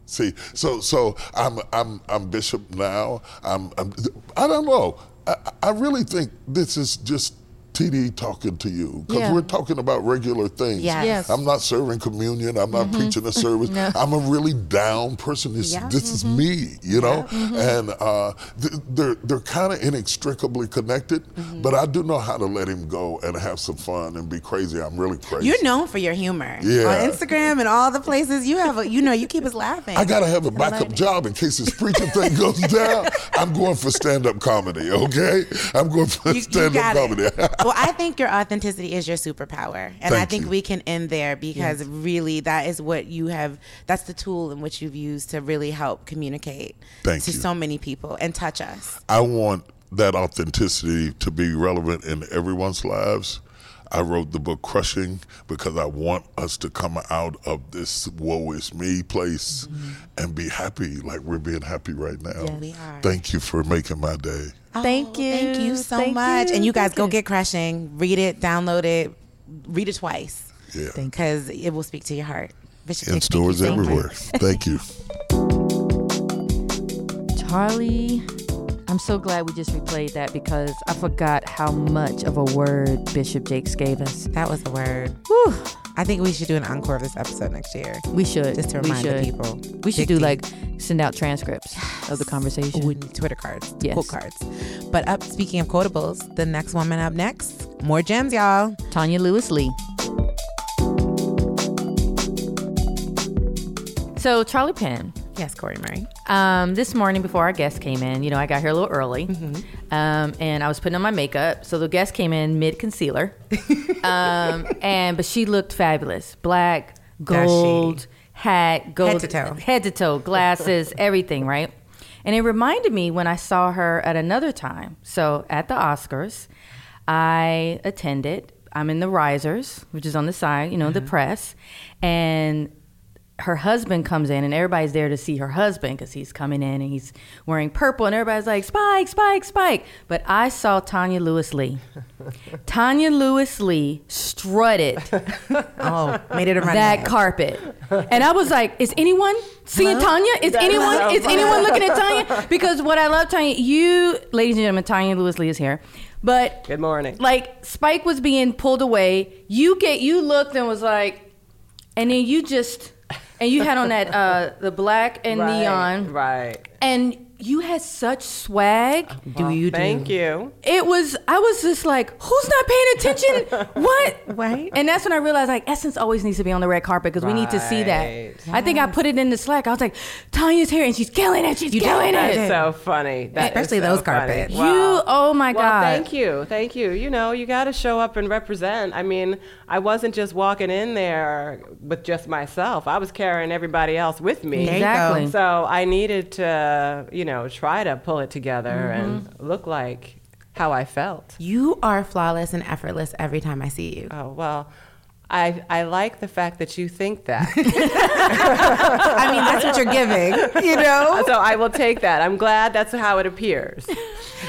See, so so I'm I'm I'm bishop now. I'm, I'm I don't know. I, I really think this is just TD talking to you because Yeah. we're talking about regular things. Yes. Yes. I'm not serving communion. I'm not mm-hmm. preaching a [laughs] service. No. I'm a really down person. This, Yeah. this is mm-hmm. me, you know? Mm-hmm. And uh, th- they're, they're kind of inextricably connected, but I do know how to let him go and have some fun and be crazy. I'm really crazy. You're known for your humor. Yeah. On Instagram and all the places you have a, you know, you keep us laughing. I gotta have a backup job in case this preaching thing goes down. [laughs] I'm going for stand-up comedy, okay? I'm going for You- you stand-up comedy. [laughs] well, I think your authenticity is your superpower, and I think you. we can end there because really that is what you have. That's the tool in which you've used to really help communicate Thank to you. so many people and touch us. I want that authenticity to be relevant in everyone's lives. I wrote the book Crushing because I want us to come out of this woe is me place mm-hmm. and be happy like we're being happy right now. Yeah, we are. Thank you for making my day. Thank Oh, Thank you. you so Thank much. you. And you guys Thank go you. get Crushing, read it, download it, read it twice Yeah. because it will speak to your heart. Bishop In Nick, thank you stores everywhere. Thank you. Charli, I'm so glad we just replayed that because I forgot how much of a word Bishop Jakes gave us. That was the word. Whew. I think we should do an encore of this episode next year. We should. Just to remind the people. We should do deep. like send out transcripts of the conversation. We need Twitter cards, Yes. quote cards. But up, speaking of quotables, the next woman up next, more gems, y'all. Tonya Lewis Lee. So Charli Penn, Yes, Cori Murray. um, this morning before our guest came in, you know, I got here a little early, Mm-hmm. um, and I was putting on my makeup. So the guest came in mid concealer, [laughs] um, and but she looked fabulous, black, gold, hat, gold, to toe. head to toe, glasses, [laughs] everything, right? And it reminded me when I saw her at another time. So at the Oscars, I attended. I'm in the risers, which is on the side, you know, the press, and her husband comes in and everybody's there to see her husband because he's coming in and he's wearing purple and everybody's like spike spike spike. But i saw tonya lewis lee. [laughs] Tonya lewis lee strutted [laughs] Oh, made it a that carpet. And i was like is anyone seeing tonya? Is anyone is anyone looking at tonya? [laughs] Because what i love tonya you ladies and gentlemen tonya lewis lee is here. But Good morning. like spike was being pulled away. You get you looked and was like and then you just and you had on that uh the black and Right, neon Right. and you had such swag Do you do? Thank you. it was i was just like who's not paying attention [laughs] what Right. and that's when i realized like essence always needs to be on the red carpet because we need to see that Right. i think i put it in the slack i was like tonya's here and she's killing it she's You killing That it That's so funny. That is Especially so those funny. carpets. you oh my Well, god thank you, thank you. You know, you got to show up and represent. I mean, I wasn't just walking in there with just myself. I was carrying everybody else with me. There you go. exactly So I needed to, you know, try to pull it together Mm-hmm. and look like how I felt. You are flawless and effortless every time I see you. Oh well, I I like the fact that you think that. [laughs] I mean, that's what you're giving, you know? [laughs] so I will take that. I'm glad that's how it appears.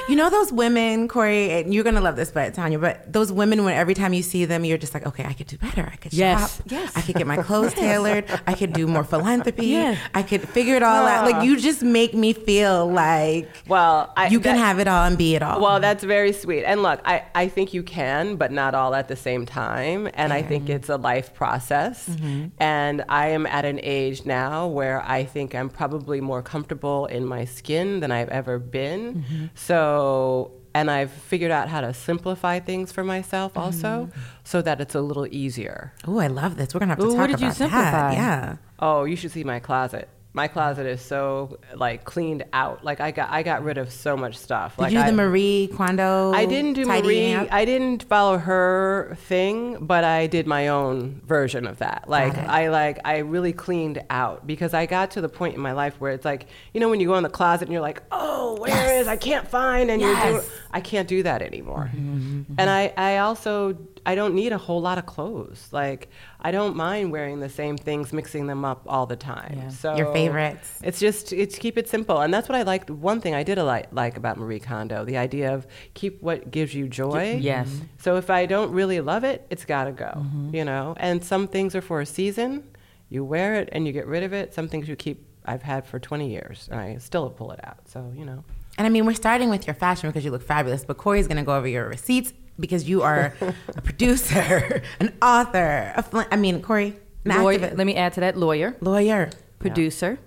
You know those women, Cori, and you're gonna love this, but Tonya, but those women when every time you see them, you're just like, okay, I could do better. I could Yes. shop. Yes. I could get my clothes [laughs] tailored. I could do more philanthropy. Yes. I could figure it all out. Like you just make me feel like Well, I, you can that- have it all and be it all. Well, that's very sweet. And look, I, I think you can, but not all at the same time. And I think Mm-hmm. it's a life process. Mm-hmm. And I am at an age now where I think I'm probably more comfortable in my skin than I've ever been. Mm-hmm. So, and I've figured out how to simplify things for myself also so that it's a little easier. oh, I love this. We're gonna have to Ooh, talk what did you about simplify? that. Yeah. Oh, you should see my closet. My closet is so like cleaned out. Like I got I got rid of so much stuff. Did like you do I, the Marie Kondo? I didn't do Marie. up? I didn't follow her thing, but I did my own version of that. Like I like I really cleaned out because I got to the point in my life where it's like you know when you go in the closet and you're like, oh, where is I can't find, and you're doing. Yes. I can't do that anymore. Mm-hmm, And I I also I don't need a whole lot of clothes. Like I don't mind wearing the same things, mixing them up all the time. Yeah. So Your favorites. It's just it's keep it simple, and that's what I like. One thing I did like like about Marie Kondo, the idea of keep what gives you joy. yes. So if I don't really love it, it's got to go. Mm-hmm. You know, and some things are for a season. You wear it and you get rid of it. Some things you keep. I've had for 20 years, and I still pull it out. So you know. And I mean, we're starting with your fashion because you look fabulous, but Cori's going to go over your receipts because you are a producer, [laughs] an author. A fl- I mean, Cori, Lawyer, activist, let me add to that lawyer lawyer. producer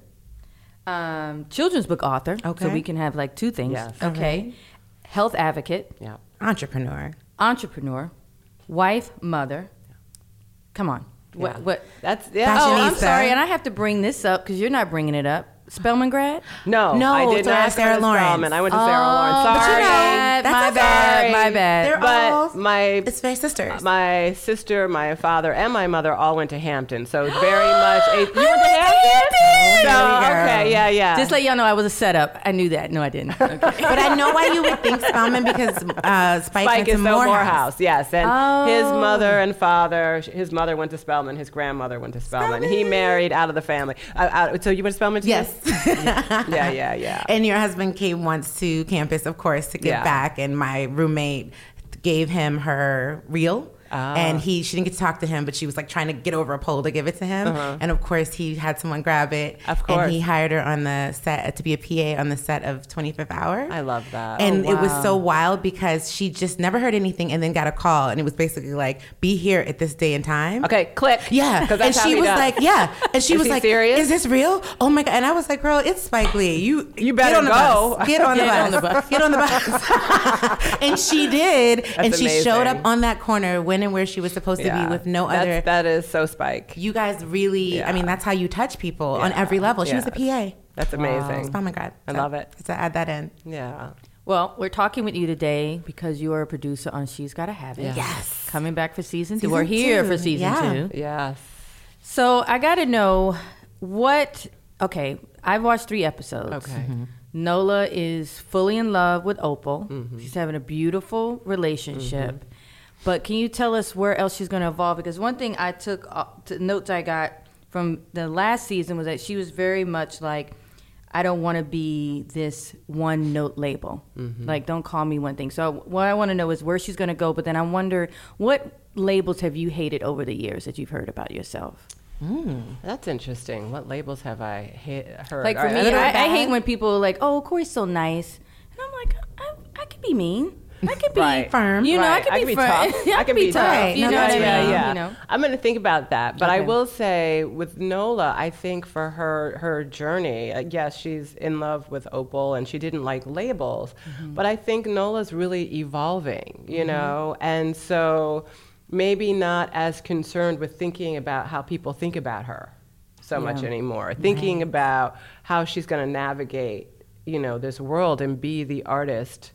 um, children's book author Okay. so Okay. we can have like two things Yes. okay health advocate Yeah. entrepreneur. entrepreneur wife mother come on Yeah. what, what That's yeah. oh i'm sorry and i have to bring this up because you're not bringing it up spelman grad No, No, I did not. Sarah go to Lawrence. Spelman. I went to Sarah Lawrence. but you know, That's my okay. bad, my my bad. They're But all my it's my sisters. my sister, my father, and my mother all went to Hampton. So it's very [gasps] much a. You went to Hampton? Hampton! So, There we go. okay, yeah, yeah. Just let y'all know I was a setup. I knew that. No, I didn't. [laughs] Okay. but I know why you would think Spelman because uh, Spike, Spike is to so Morehouse. Morehouse, yes. And his Oh. mother and father, his mother went to Spelman, his grandmother went to Spelman. He married out of the family. Uh, out, so you went to Spelman too? Yes. [laughs] Yeah, yeah, yeah. And your husband came once to campus, of course, to give Yeah. back. And my roommate gave him her reel. Ah. And he, she didn't get to talk to him, but she was like trying to get over a pole to give it to him. And of course, he had someone grab it. Uh-huh. Of course. And he hired her on the set to be a PA on the set of 25th Hour. I love that. And Oh, it was so wild because she just never heard anything and then got a call. And it was basically like, be here at this day and time. Okay, click. Yeah, and she was like, yeah, and she was like, serious? "Is this real? Oh my god!" And I was like, "Girl, it's Spike Lee. You You get better on the go. bus. Get on the Get bus. on the bus. Get on the bus." [laughs] [laughs] and she did, and she showed up on that corner when and where she was supposed to be with no That's- other. That is so Spike. you guys really, I mean, that's how you touch people on every level. She was a PA. That's amazing. Oh my god, I love it. Just to add that in. Yeah. Well, we're talking with you today because you are a producer on She's Gotta Have It. Yes. Coming back for season, two. Season We're here two, for season yeah. two. Yes. So I gotta know what. Okay, I've watched three episodes. Okay. Nola is fully in love with Opal. Mm-hmm. She's having a beautiful relationship. But can you tell us where else she's going to evolve? Because one thing I took uh, to notes I got from the last season was that she was very much like, I don't want to be this one note label. Mm-hmm. Like, don't call me one thing. So what I want to know is where she's going to go. But then I wonder what labels have you hated over the years that you've heard about yourself? That's interesting. What labels have I ha- heard? Like for All right, me, I'm I, I hate when people are like, "Oh, Cori's so nice," and I'm like, "I, I could be mean. I could be Right. Firm. You know, Right. I could be, firm. tough. [laughs] I could be tough. Right. You No, know what I mean? right. yeah. You know. I'm going to think about that, but I will say with Nola, I think for her her journey, uh, yes, she's in love with Opal and she didn't like labels, Mm-hmm. but I think Nola's really evolving, you know, and so maybe not as concerned with thinking about how people think about her so much Yeah. anymore. Thinking about how she's going to navigate, you know, this world and be the artist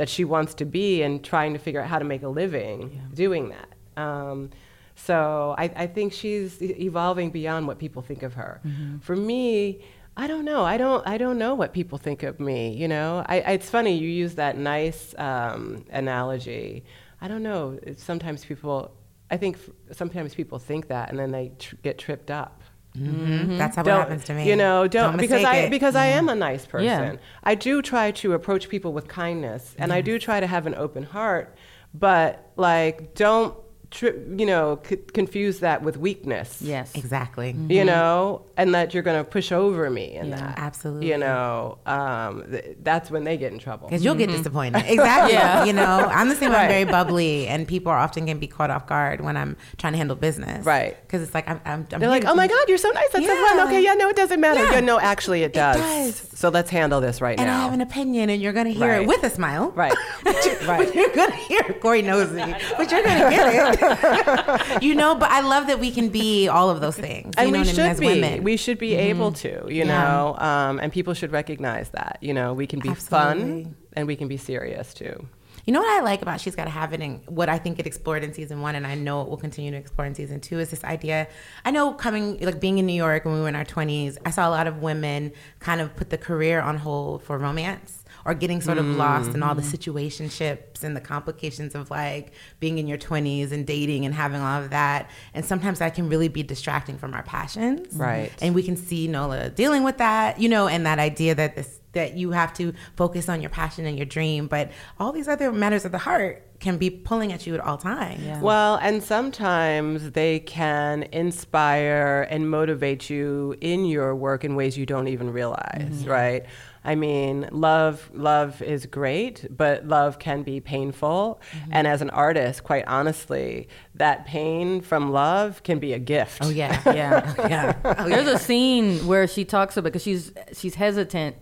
that she wants to be and trying to figure out how to make a living doing that. Um, so I, I think she's evolving beyond what people think of her. For me, I don't know. I don't. I don't know what people think of me. You know, I, it's funny you use that nice um, analogy. I don't know. Sometimes people. I think f- sometimes people think that, and then they tr- get tripped up Mm-hmm. That's how it don't happens to me. you know don't, because i it. because i am a nice person Yeah. i do try to approach people with kindness and i do try to have an open heart but like don't tri- you know c- confuse that with weakness Yes. exactly. you know and that you're going to push over me in Yeah. that Absolutely. you know um, th- that's when they get in trouble Because you'll get disappointed. [laughs] Exactly. Yeah. You know, I'm the same. I'm very bubbly, and people are often can be caught off guard when I'm trying to handle business. Right. Because it's like I'm. I'm, I'm they're like, oh my God, you're so nice. That's so fun. Okay, yeah, no, it doesn't matter. Yeah. Yeah, no, actually, it does. does. So let's handle this right And now. I have an opinion, and you're gonna hear Right. it with a smile. Right. but, you, Right. [laughs] but you're gonna hear it. Cori knows me, but you're gonna get it. [laughs] [laughs] you know, but I love that we can be all of those things. and you know we what I mean, should be. women. We should be able to, you Yeah. know, um, and people should recognize that. You know, we can be Absolutely. fun and we can be serious too. You know what I like about She's Gotta Have It and what I think it explored in season one and I know it will continue to explore in season two is this idea. I know coming, like being in New York when we were in our 20s, I saw a lot of women kind of put the career on hold for romance or getting sort of lost in all the mm. situationships and the complications of like being in your 20s and dating and having all of that. And sometimes that can really be distracting from our passions. Right. And we can see Nola dealing with that, you know, and that idea that this that you have to focus on your passion and your dream, but all these other matters of the heart can be pulling at you at all times. Yeah. Well, and sometimes they can inspire and motivate you in your work in ways you don't even realize, mm-hmm. right? I mean, love love is great, but love can be painful. Mm-hmm. And as an artist, quite honestly, that pain from love can be a gift. Oh yeah, [laughs] Yeah. Oh, yeah. Oh, There's yeah. a scene where she talks about because she's she's hesitant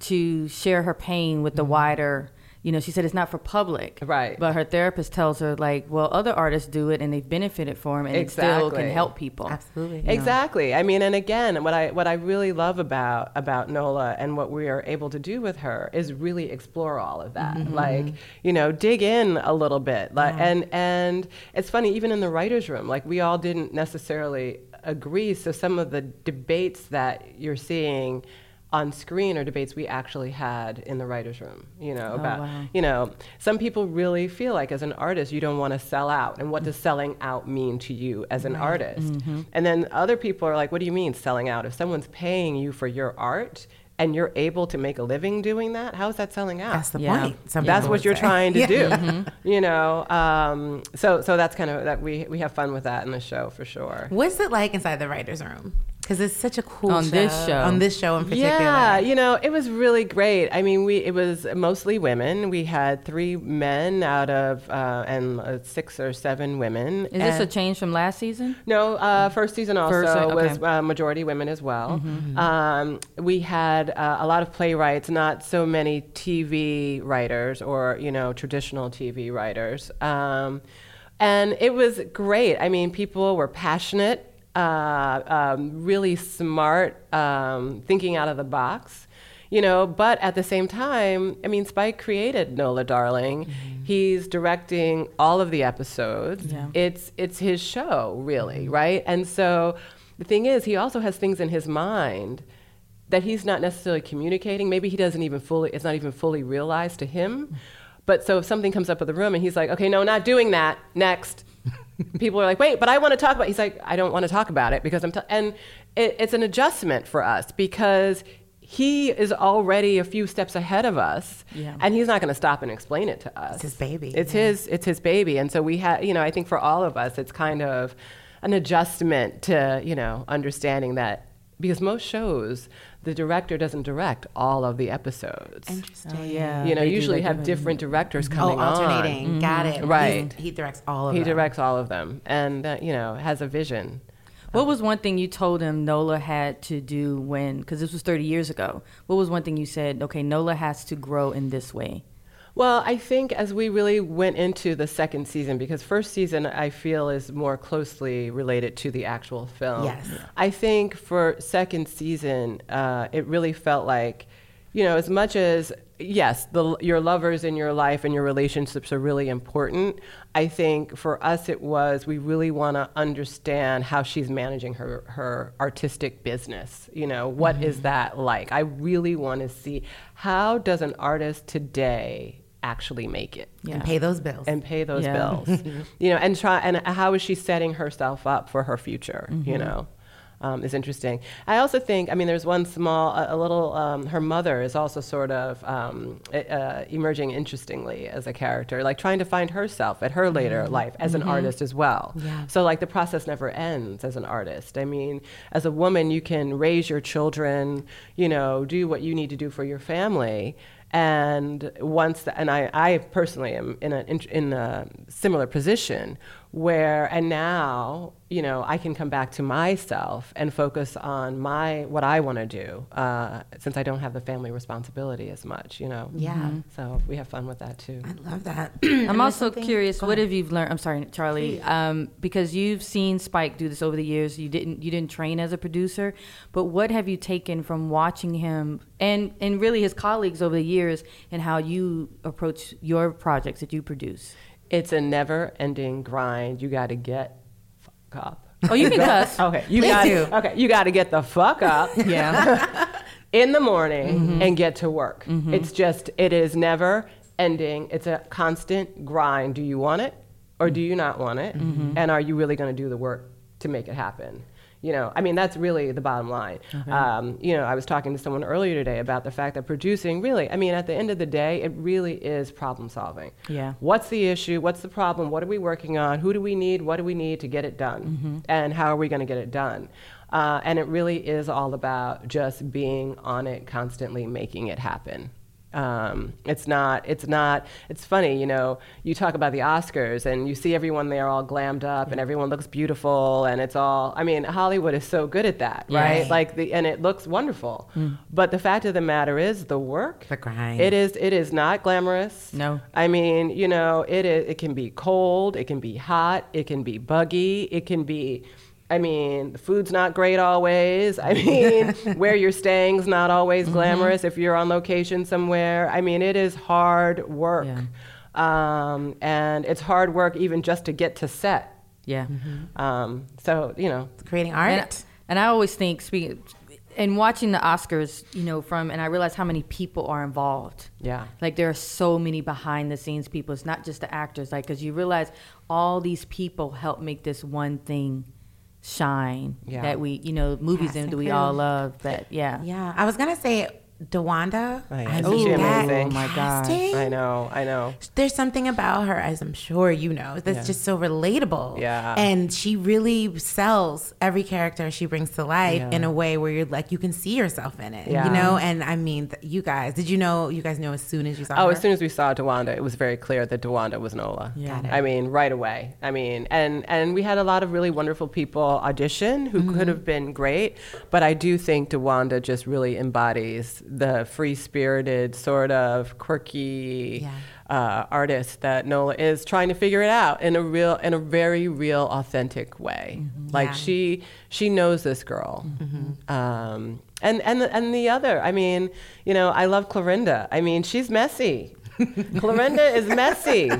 to share her pain with the mm-hmm. wider you know, she said it's not for public. Right. But her therapist tells her like, well, other artists do it and they've benefited from it and it still can help people. Absolutely. Exactly. I mean, and again, what I what I really love about about Nola and what we are able to do with her is really explore all of that. Mm-hmm. Like, you know, dig in a little bit. Like, and and it's funny, even in the writers' room, like we all didn't necessarily agree. So some of the debates that you're seeing on screen are debates we actually had in the writers' room. You know, oh, about wow. you know, some people really feel like as an artist you don't want to sell out. And what does mm. selling out mean to you as an artist? Mm-hmm. And then other people are like, what do you mean selling out? If someone's paying you for your art and you're able to make a living doing that, how is that selling out? That's the Yeah. point. Some That's what you're say. trying to Yeah. do. Mm-hmm. You know, um, so so that's kind of that we we have fun with that in the show for sure. What's it like inside the writers' room? Because it's such a cool On show. this show. On this show in particular. Yeah, you know, it was really great. I mean, we it was mostly women. We had three men out of uh, and uh, six or seven women. Is this a change from last season? no, uh, first season also First, okay. was uh, majority women as well. Um, we had uh, a lot of playwrights, not so many TV writers or you know traditional TV writers, um, and it was great. I mean, people were passionate, uh, um, really smart, um, thinking out of the box you know but at the same time i mean spike created nola darling. He's directing all of the episodes. Yeah. it's it's his show really right? And so the thing is he also has things in his mind that he's not necessarily communicating. Maybe he doesn't even fully it's not even fully realized to him. But so if something comes up in the room and he's like okay no not doing that. Next people are like wait but i want to talk about It. he's like i don't want to talk about it because i'm t-. and it, it's an adjustment for us because he is already a few steps ahead of us Yeah. and he's not going to stop and explain it to us It's his baby, it's yeah. his it's his baby and so we have you know i think for all of us it's kind of an adjustment to you know understanding that because most shows the director doesn't direct all of the episodes Interesting. Oh, yeah. you know they usually they have do. different directors Oh, coming on alternating. Got it. Right. He's- he directs all of he them. He directs all of them and uh, you know has a vision What was one thing you told him Nola had to do when, because this was 30 years ago? What was one thing you said, okay, Nola has to grow in this way? Well, I think as we really went into the second season, because first season I feel is more closely related to the actual film. Yes. I think for second season, uh, it really felt like, you know, as much as yes, the, your lovers in your life and your relationships are really important. I think for us it was we really want to understand how she's managing her her artistic business. You know, what is that like? I really want to see how does an artist today actually make it Yeah. And pay those bills. and pay those Yeah. bills [laughs] you know and try and how is she setting herself up for her future you know um, is interesting i also think i mean there's one small a, a little um, her mother is also sort of um, uh, emerging interestingly as a character like trying to find herself at her later life as an artist as well Yeah. so like the process never ends as an artist i mean as a woman you can raise your children you know do what you need to do for your family and once the, and I, I personally am in a in, in a similar position where and now you know I can come back to myself and focus on my what I want to do uh, since I don't have the family responsibility as much you know Yeah. so we have fun with that too I love that. [clears throat] I'm also curious, what have you learned? I'm sorry, Charli, um, because you've seen Spike do this over the years. You didn't, you didn't train as a producer, but what have you taken from watching him and and really his colleagues over the years and how you approach your projects that you produce? It's a never ending grind you got to get fuck up Oh, you can [laughs] cuss. okay you got do. okay you got to get the fuck up [laughs] Yeah. [laughs] in the morning mm-hmm. and get to work. Mm-hmm. It's just, it is never ending. It's a constant grind. Do you want it or do you not want it? Mm-hmm. And are you really going to do the work to make it happen? You know, I mean, that's really the bottom line. Um, you know, I was talking to someone earlier today about the fact that producing really, I mean, at the end of the day, it really is problem solving. Yeah. What's the issue? What's the problem? What are we working on? Who do we need? What do we need to get it done? And how are we going to get it done? Uh, and it really is all about just being on it constantly, making it happen. Um, it's not. It's not. It's funny, you know. You talk about the Oscars, and you see everyone there all glammed up, and everyone looks beautiful, and it's all. I mean, Hollywood is so good at that, right? Right. Like the, and it looks wonderful. But the fact of the matter is, the work. The grind. It is. It is not glamorous. No. I mean, you know, it is. It can be cold. It can be hot. It can be buggy. It can be. I mean, the food's not great always. I mean, [laughs] where you're staying's not always Mm-hmm. glamorous if you're on location somewhere. I mean, it is hard work. Um, and it's hard work even just to get to set. Yeah. Um, so, you know, creating And, art. and I always think, speaking, and watching the Oscars, you know, from, and I realize how many people are involved. yeah. Like there are so many behind the scenes people. It's not just the actors. Like because you realize all these people help make this one thing shine Yeah. that we, you know, movies Cast and do we all love. but yeah. yeah, I was gonna say DeWanda. Oh. I mean, she that amazing? Oh, my gosh. casting, I know. I know. There's something about her, as I'm sure you know, that's Yeah. just so relatable. Yeah. And she really sells every character she brings to life Yeah. in a way where you're like, you can see yourself in it. Yeah. You know? And I mean, th- you guys, did you know, you guys know as soon as you saw Oh, her? as soon as we saw DeWanda, it was very clear that DeWanda was Nola. Yeah. Got it. I mean, right away. I mean, and and we had a lot of really wonderful people audition who Mm-hmm. could have been great, but I do think DeWanda just really embodies the free-spirited, sort of quirky Yeah. uh, artist that Nola is trying to figure it out in a real, in a very real, authentic way. Like Yeah. she she knows this girl. Um, and and and the other, I mean, you know, I love Clorinda. I mean, she's messy. [laughs] Clorinda is messy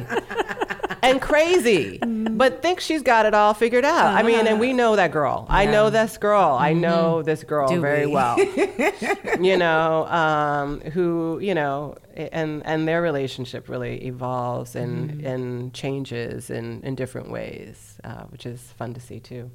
[laughs] and crazy, but thinks she's got it all figured out. I mean, and we know that girl. I know this girl. I know this girl Do very we? well. [laughs] you know, um, who you know, and and their relationship really evolves and and changes in in different ways, uh, which is fun to see too.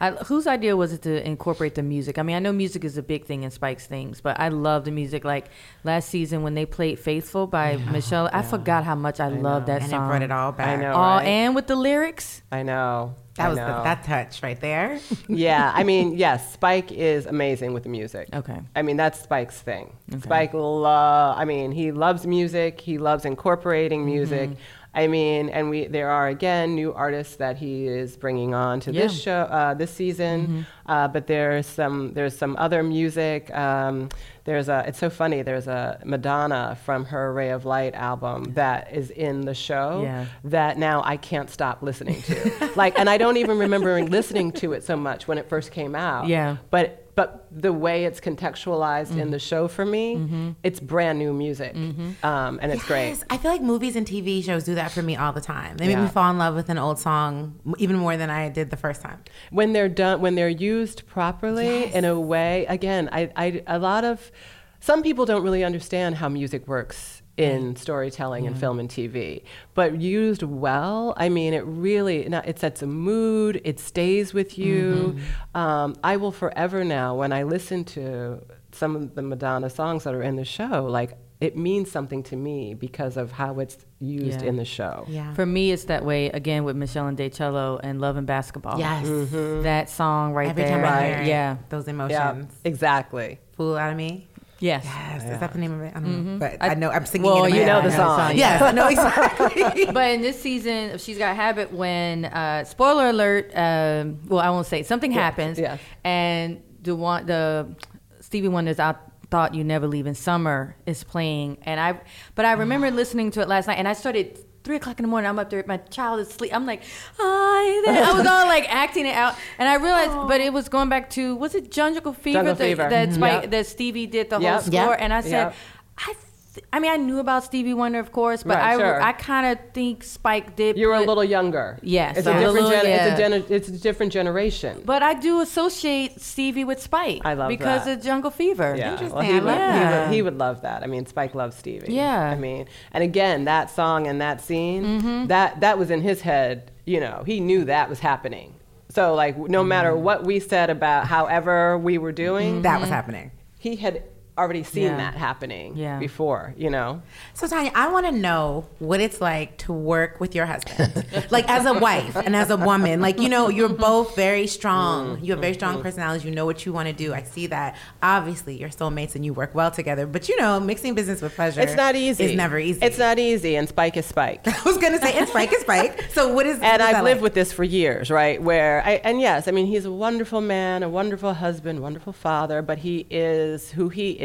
I, whose idea was it to incorporate the music? I mean, I know music is a big thing in Spike's things, but I love the music. Like last season when they played "Faithful" by Michelle, I forgot how much I, love that and song. it brought it all back. I know. All right? and with the lyrics. I know. That I was the, that touch right there. [laughs] yeah, I mean, yes, Spike is amazing with the music. Okay. I mean, that's Spike's thing. Spike, lo- I mean, he loves music. He loves incorporating mm-hmm. music. I mean, and we there are again new artists that he is bringing on to this show uh, this season. Uh, but there's some there's some other music. Um, there's a it's so funny. There's a Madonna from her Ray of Light album that is in the show Yeah. that now I can't stop listening to. like, and I don't even remember [laughs] listening to it so much when it first came out. Yeah. But but the way it's contextualized in the mm-hmm. show for me, mm-hmm. it's brand new music, mm-hmm. um, and it's great. Yes, I feel like movies and TV shows do that for me all the time. They make me fall in love with an old song even more than I did the first time. when they're done when they're used properly in a way again I, I a lot of some people don't really understand how music works in storytelling and film and tv but used well i mean it really it sets a mood it stays with you um, i will forever now when i listen to some of the madonna songs that are in the show like it means something to me because of how it's used Yeah. in the show Yeah. For me, it's that way again with Meshell Ndegeocello and Love and Basketball. yes. That song right Every there. time I Right. hear it, Yeah. those emotions. yeah emotions. exactly Fool out of me. Yes. Yes. Is that the name of it? I don't know. But I, know I'm singing Well, it. in my you know head. the song, Yes, I know [laughs] exactly. but in this season of She's Gotta Have It, when uh, spoiler alert, um, well, I won't say something happens, yes. and the one the Stevie Wonder's "I Thought You Never Leave in Summer" is playing, and I, but I remember listening to it last night, and I started. Three o'clock in the morning, I'm up there. My child is asleep. I'm like, I, I was all like acting it out, and I realized, but it was going back to was it Jungle Fever Jungle that, Fever. that, Mhm. Spike, Yep. that Stevie did the whole score, Yep. and I said, Yep. I, I mean, I knew about Stevie Wonder, of course, but Right, I, sure. I kind of think Spike did. You were a little younger. Yes, it's I a a different. little- gen- yeah. It's a gen- It's a different generation. But I do associate Stevie with Spike. I love because that. of Jungle Fever. yeah, Interesting, well, he would, love he, that. would, he would love that. I mean, Spike loves Stevie. Yeah. I mean, and again, that song and that scene, Mm-hmm. that that was in his head. You know, he knew that was happening. So, like, no matter Mm-hmm. what we said about however we were doing, that was happening. he had already seen Yeah. that happening Yeah. before, you know? So Tonya, I want to know what it's like to work with your husband, like as a wife and as a woman. Like you know, you're both very strong. Mm-hmm. You have very strong mm-hmm. personalities. You know what you want to do. I see that. Obviously, you're soulmates and you work well together. But you know, mixing business with pleasure. It's not easy. It's never easy. It's not easy, and Spike is Spike. [laughs] I was gonna say it's Spike. It's Spike. So what is? what and is I've that lived like? with this for years, right? Where I and yes, I mean he's a wonderful man, a wonderful husband, wonderful father, but he is who he is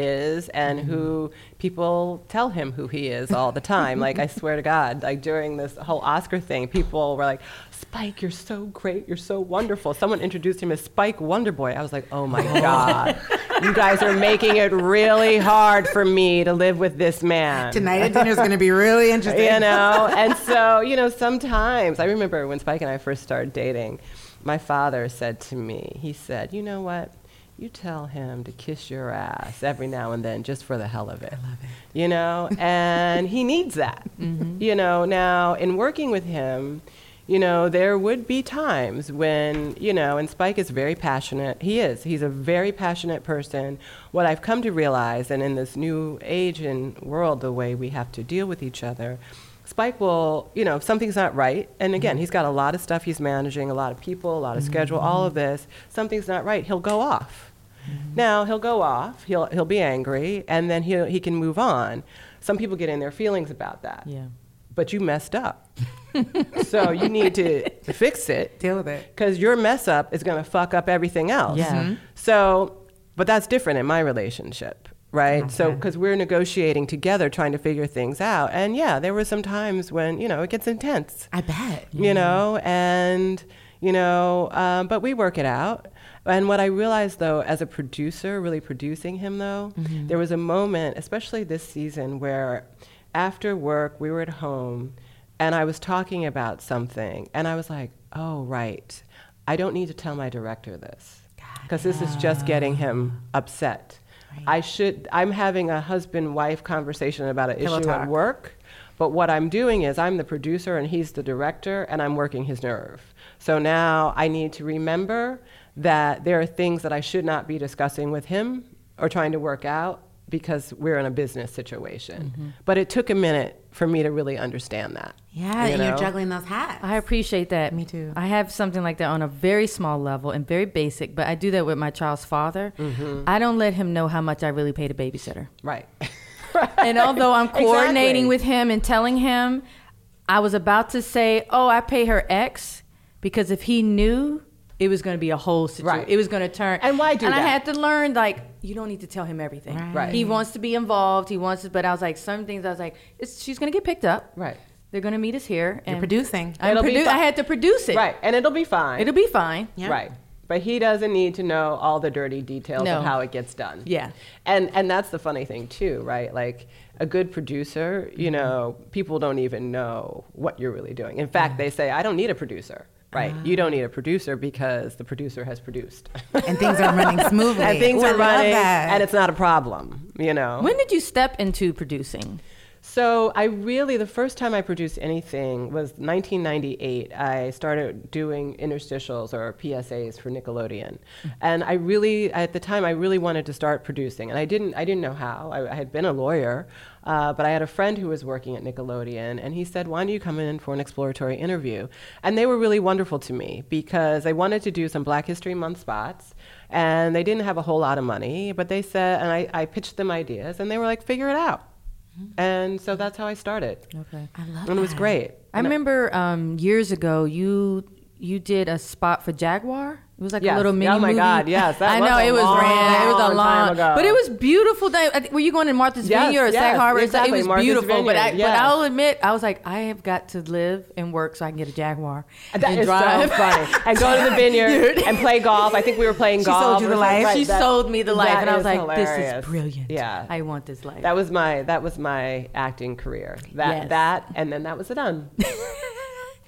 and who mm-hmm. people tell him who he is all the time. like I swear to God, like during this whole Oscar thing, people were like, "Spike, you're so great, you're so wonderful." Someone introduced him as Spike Wonderboy. I was like, "Oh my oh. God, you guys are making it really hard for me to live with this man." Tonight at dinner is going to be really [laughs] interesting. you know and so you know sometimes i remember when spike and i first started dating my father said to me he said you know what you tell him to kiss your ass every now and then just for the hell of it, I love it. you know [laughs] and he needs that mm-hmm. you know now in working with him you know, there would be times when, you know, and Spike is very passionate. He is. He's a very passionate person. What I've come to realize, and in this new age and world, the way we have to deal with each other, Spike will, you know, if something's not right, and again, mm-hmm. he's got a lot of stuff he's managing, a lot of people, a lot of schedule, all mm-hmm. of this, something's not right, he'll go off. Now, he'll go off, he'll, he'll be angry, and then he'll, he can move on. Some people get in their feelings about that. Yeah. But you messed up. so you need to [laughs] fix it Deal with it. because your mess up is going to fuck up everything else. Yeah. Mhm. So, but that's different in my relationship, right? So, because we're negotiating together, trying to figure things out. And yeah, there were some times when, you know, it gets intense, I bet. you know, and, you know, um, but we work it out. And what I realized though, as a producer, really producing him though, mm-hmm. there was a moment, especially this season, where after work, we were at home and I was talking about something and I was like, oh, right. I don't need to tell my director this because this is just getting him upset. I should, I'm having a husband wife conversation about an Pillow issue talk. at work. But what I'm doing is I'm the producer and he's the director, and I'm working his nerve. So now I need to remember that there are things that I should not be discussing with him or trying to work out because we're in a business situation. Mm-hmm. But it took a minute for me to really understand that. Yeah, you and you're know? juggling those hats. I appreciate that. Me too. I have something like that on a very small level and very basic, but I do that with my child's father. Mm-hmm. I don't let him know how much I really pay the babysitter. Right. [laughs] And although I'm [laughs] coordinating Exactly. with him and telling him, I was about to say, "Oh, I pay her X," because if he knew, it was going to be a whole situation. Right. It was going to turn. And why do And I that? had to learn like you don't need to tell him everything. Right. He wants to be involved. He wants to, but I was like, some things I was like, it's, she's going to get picked up. Right. They're going to meet us here. You're producing. I'm It'll be produ- fi- I had to produce it. Right. And it'll be fine. It'll be fine. Yeah. Right. But he doesn't need to know all the dirty details No. of how it gets done. Yeah. And and that's the funny thing too, right? Like a good producer, you mm-hmm. know, people don't even know what you're really doing. In fact, they say, I don't need a producer. Right. Ah. You don't need a producer because the producer has produced. and things are running [laughs] smoothly. and things Ooh, are love running and it's not a problem, you know. When did you step into producing? So I really, the first time I produced anything was 1998. I started doing interstitials or PSAs for Nickelodeon, and I really, at the time, I really wanted to start producing, and I didn't, I didn't know how. I, I had been a lawyer, uh, but I had a friend who was working at Nickelodeon, and he said, "Why don't you come in for an exploratory interview?" And they were really wonderful to me because I wanted to do some Black History Month spots, and they didn't have a whole lot of money, but they said, and I, I pitched them ideas, and they were like, "Figure it out." And so that's how I started. Okay. I love And it was that. great. I remember um, years ago you you did a spot for Jaguar. It was like Yes. a little mini Oh my movie. God, yes, that I know it was long, ran. It was a long but it was beautiful. Day. Were you going to Martha's Yes, Vineyard or yes, Sag Harbor? It was- exactly, It was Martha's beautiful. But I, Vineyard, but yes. I'll admit, I was like, I have got to live and work so I can get a Jaguar That and is so funny. And go to the [laughs] vineyard and play golf. I think we were playing She golf. She sold you the life. Right, she that- sold me the life, and I was like, "This is brilliant. Yeah. I want this life." That was my that was my acting career. That Yes. that and then that was it done. [laughs]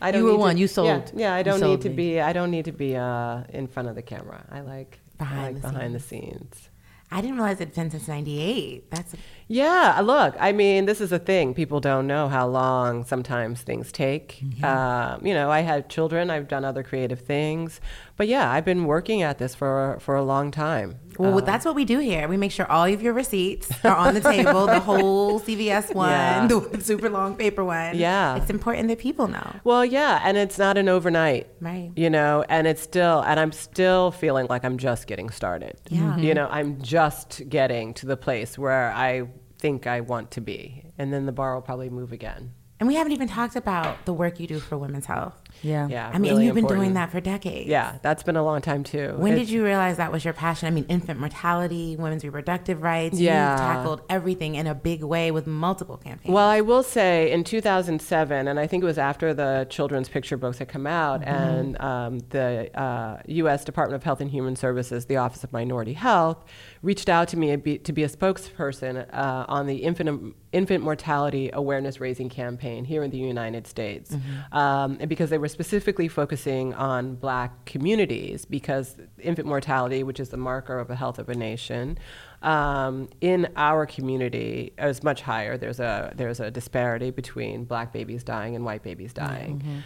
I You were need to- one. You sold. yeah I don't need to me. be. I don't need to be uh, in front of the camera. I like I Behind like the behind the scenes. I didn't realize it'd been since '98. That's Yeah, look, I mean, this is a thing. People don't know how long sometimes things take. Mm-hmm. Um, you know, I had children, I've done other creative things. But yeah, I've been working at this for, for a long time. Well, that's um, what we do here. We make sure all of your receipts [laughs] are on the table, the whole CVS one, Yeah. [laughs] the super long paper one. Yeah. It's important that people know. Well, yeah, and it's not an overnight. Right. You know, and it's still, and I'm still feeling like I'm just getting started. Yeah. You mm-hmm. know, I'm just getting to the place where I think I want to be. And then the bar will probably move again. And we haven't even talked about the work you do for women's health. Yeah. Yeah. I mean, really you've been doing that for decades. Yeah, that's been a long time too. When It's- did you realize that was your passion? I mean, infant mortality, women's reproductive rights. Yeah. You tackled everything in a big way with multiple campaigns. Well, I will say in 2007, and I think it was after the children's picture books had come out, Mm-hmm. and um, the uh, U.S. Department of Health and Human Services, the Office of Minority Health, reached out to me to be, to be a spokesperson uh, on the infant infant mortality awareness raising campaign here in the United States, Mm-hmm. um, and because they were specifically focusing on Black communities, because infant mortality, which is the marker of the health of a nation um, in our community is much higher. There's a there's a disparity between black babies dying and white babies dying.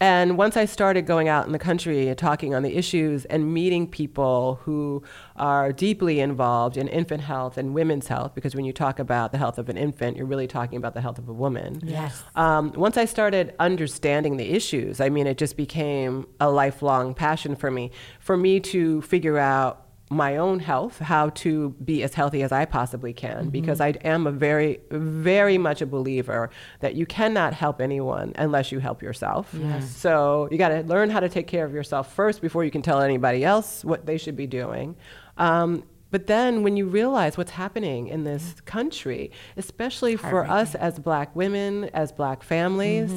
And once I started going out in the country and talking on the issues and meeting people who are deeply involved in infant health and women's health, because when you talk about the health of an infant, you're really talking about the health of a woman. Yes. Um, once I started understanding the issues, I mean, it just became a lifelong passion for me. For me to figure out my own health, how to be as healthy as I possibly can, because I am a very, very much a believer that you cannot help anyone unless you help yourself. So you got to learn how to take care of yourself first before you can tell anybody else what they should be doing. Um, but then when you realize what's happening in this country, especially for us as black women, as black families,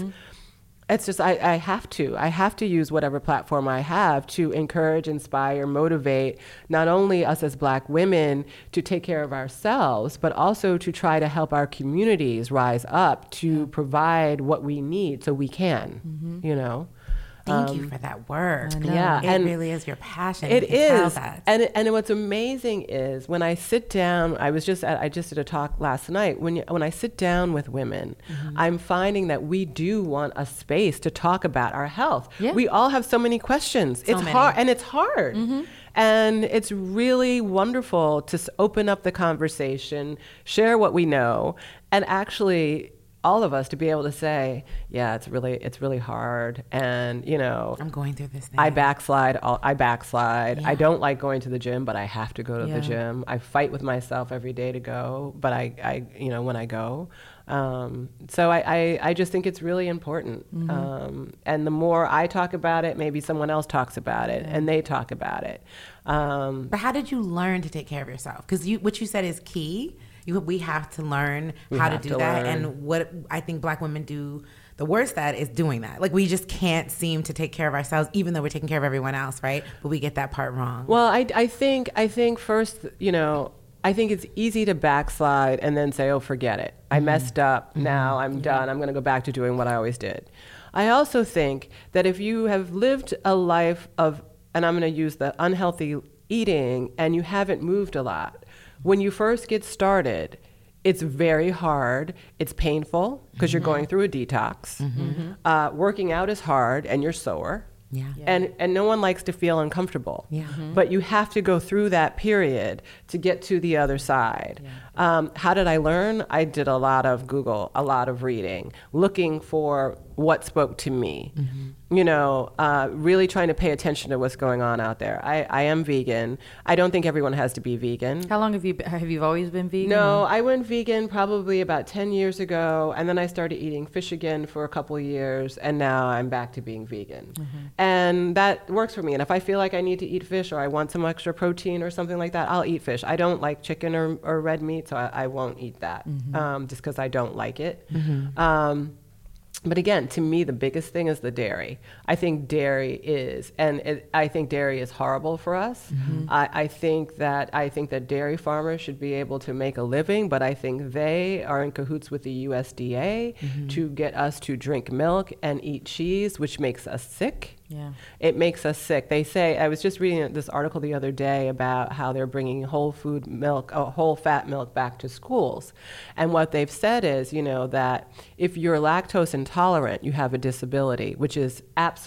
it's just I, I have to i have to use whatever platform i have to encourage inspire motivate not only us as black women to take care of ourselves but also to try to help our communities rise up to provide what we need so we can mm-hmm. you know Thank you for that work. Yeah, It and really is your passion. it is, and and what's amazing is when I sit down. I was just at, I just did a talk last night. When you, when I sit down with women, Mm-hmm. I'm finding that we do want a space to talk about our health. Yeah. We all have so many questions. it's many. Mm-hmm. hard, and it's hard. And it's really wonderful to open up the conversation, share what we know, and actually all of us to be able to say, yeah, it's really it's really hard, and you know, I'm going through this thing. I backslide. All, I backslide. I don't like going to the gym, but I have to go to Yeah. the gym. I fight with myself every day to go, but I, I you know, when I go. Um, so I, I, I just think it's really important. Um, and the more I talk about it, maybe someone else talks about it, and they talk about it. Um, But how did you learn to take care of yourself? Because you, what you said is key. You, we have to learn We how to do to that. learn. And what I think black women do the worst at is doing that. Like we just can't seem to take care of ourselves, even though we're taking care of everyone else, right? But we get that part wrong. Well, I, I think I think first, you know, I think it's easy to backslide and then say, "Oh, forget it. I mm-hmm. messed up. Mm-hmm. Now I'm done. I'm going to go back to doing what I always did." I also think that if you have lived a life of, and I'm going to use the unhealthy eating, and you haven't moved a lot, when you first get started, it's very hard. It's painful because you're going through a detox. Uh, working out is hard, and you're sore. Yeah. And and no one likes to feel uncomfortable. Yeah. But you have to go through that period to get to the other side. Um, how did I learn? I did a lot of Google, a lot of reading, looking for what spoke to me. You know, uh, really trying to pay attention to what's going on out there. I, I am vegan. I don't think everyone has to be vegan. How long have you been, have you always been vegan? No, I went vegan probably about 10 years ago, and then I started eating fish again for a couple years, and now I'm back to being vegan. And that works for me. And if I feel like I need to eat fish or I want some extra protein or something like that, I'll eat fish. I don't like chicken or, or red meat, so I, I won't eat that um, just because I don't like it. Um, but again, to me, the biggest thing is the dairy. I think dairy is, and it, I think dairy is horrible for us. I, I think that I think that dairy farmers should be able to make a living, but I think they are in cahoots with the USDA to get us to drink milk and eat cheese, which makes us sick. Yeah. It makes us sick. They say I was just reading this article the other day about how they're bringing whole food milk, uh, whole fat milk back to schools, and what they've said is, you know, that if you're lactose intolerant, you have a disability, which is absolutely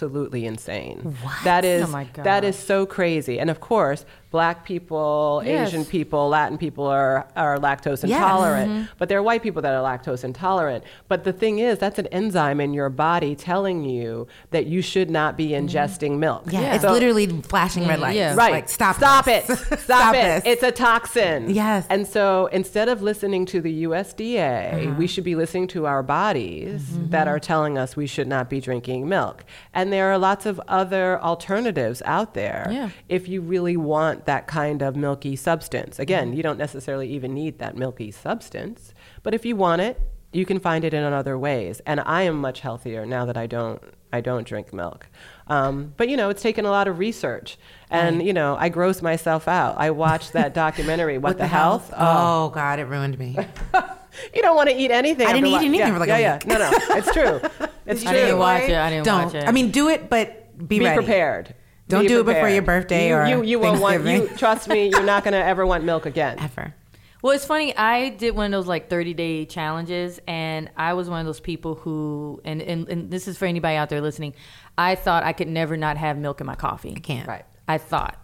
insane. That oh is Oh God. is so crazy. And of course, black people, Yes. Asian people, Latin people are, are lactose Yes. intolerant, but there are white people that are lactose intolerant. But the thing is, that's an enzyme in your body telling you that you should not be ingesting milk. Yeah, it's So- literally flashing red lights. yeah. Right. Like, stop. Stop this. it. [laughs] Stop, Stop it. this. It's a toxin. Yes. And so instead of listening to the USDA, Uh-huh. we should be listening to our bodies Mm-hmm. that are telling us we should not be drinking milk. And there are lots of other alternatives out there Yeah. if you really want that kind of milky substance. Again, Mm-hmm. you don't necessarily even need that milky substance, but if you want it, you can find it in other ways. And I am much healthier now that I don't I don't drink milk. Um, but you know, it's taken a lot of research, and you know, I gross myself out. I watched that [laughs] documentary, What, What the, Health. Oh, Oh God, it ruined me. [laughs] you don't want to eat anything. I didn't eat anything yeah, for like yeah, a yeah. week. No, no, it's true. [laughs] It's I true. didn't watch it. I didn't Don't. watch it. I mean, do it, but be, Be ready. prepared. Don't Be do it before your birthday you, or you, you won't want. You Thanksgiving. trust me. You're not going [laughs] to ever want milk again. Ever. Well, it's funny. I did one of those like 30 day challenges, and I was one of those people who, and, and, and this is for anybody out there listening, I thought I could never not have milk in my coffee. I can't. Right. I thought.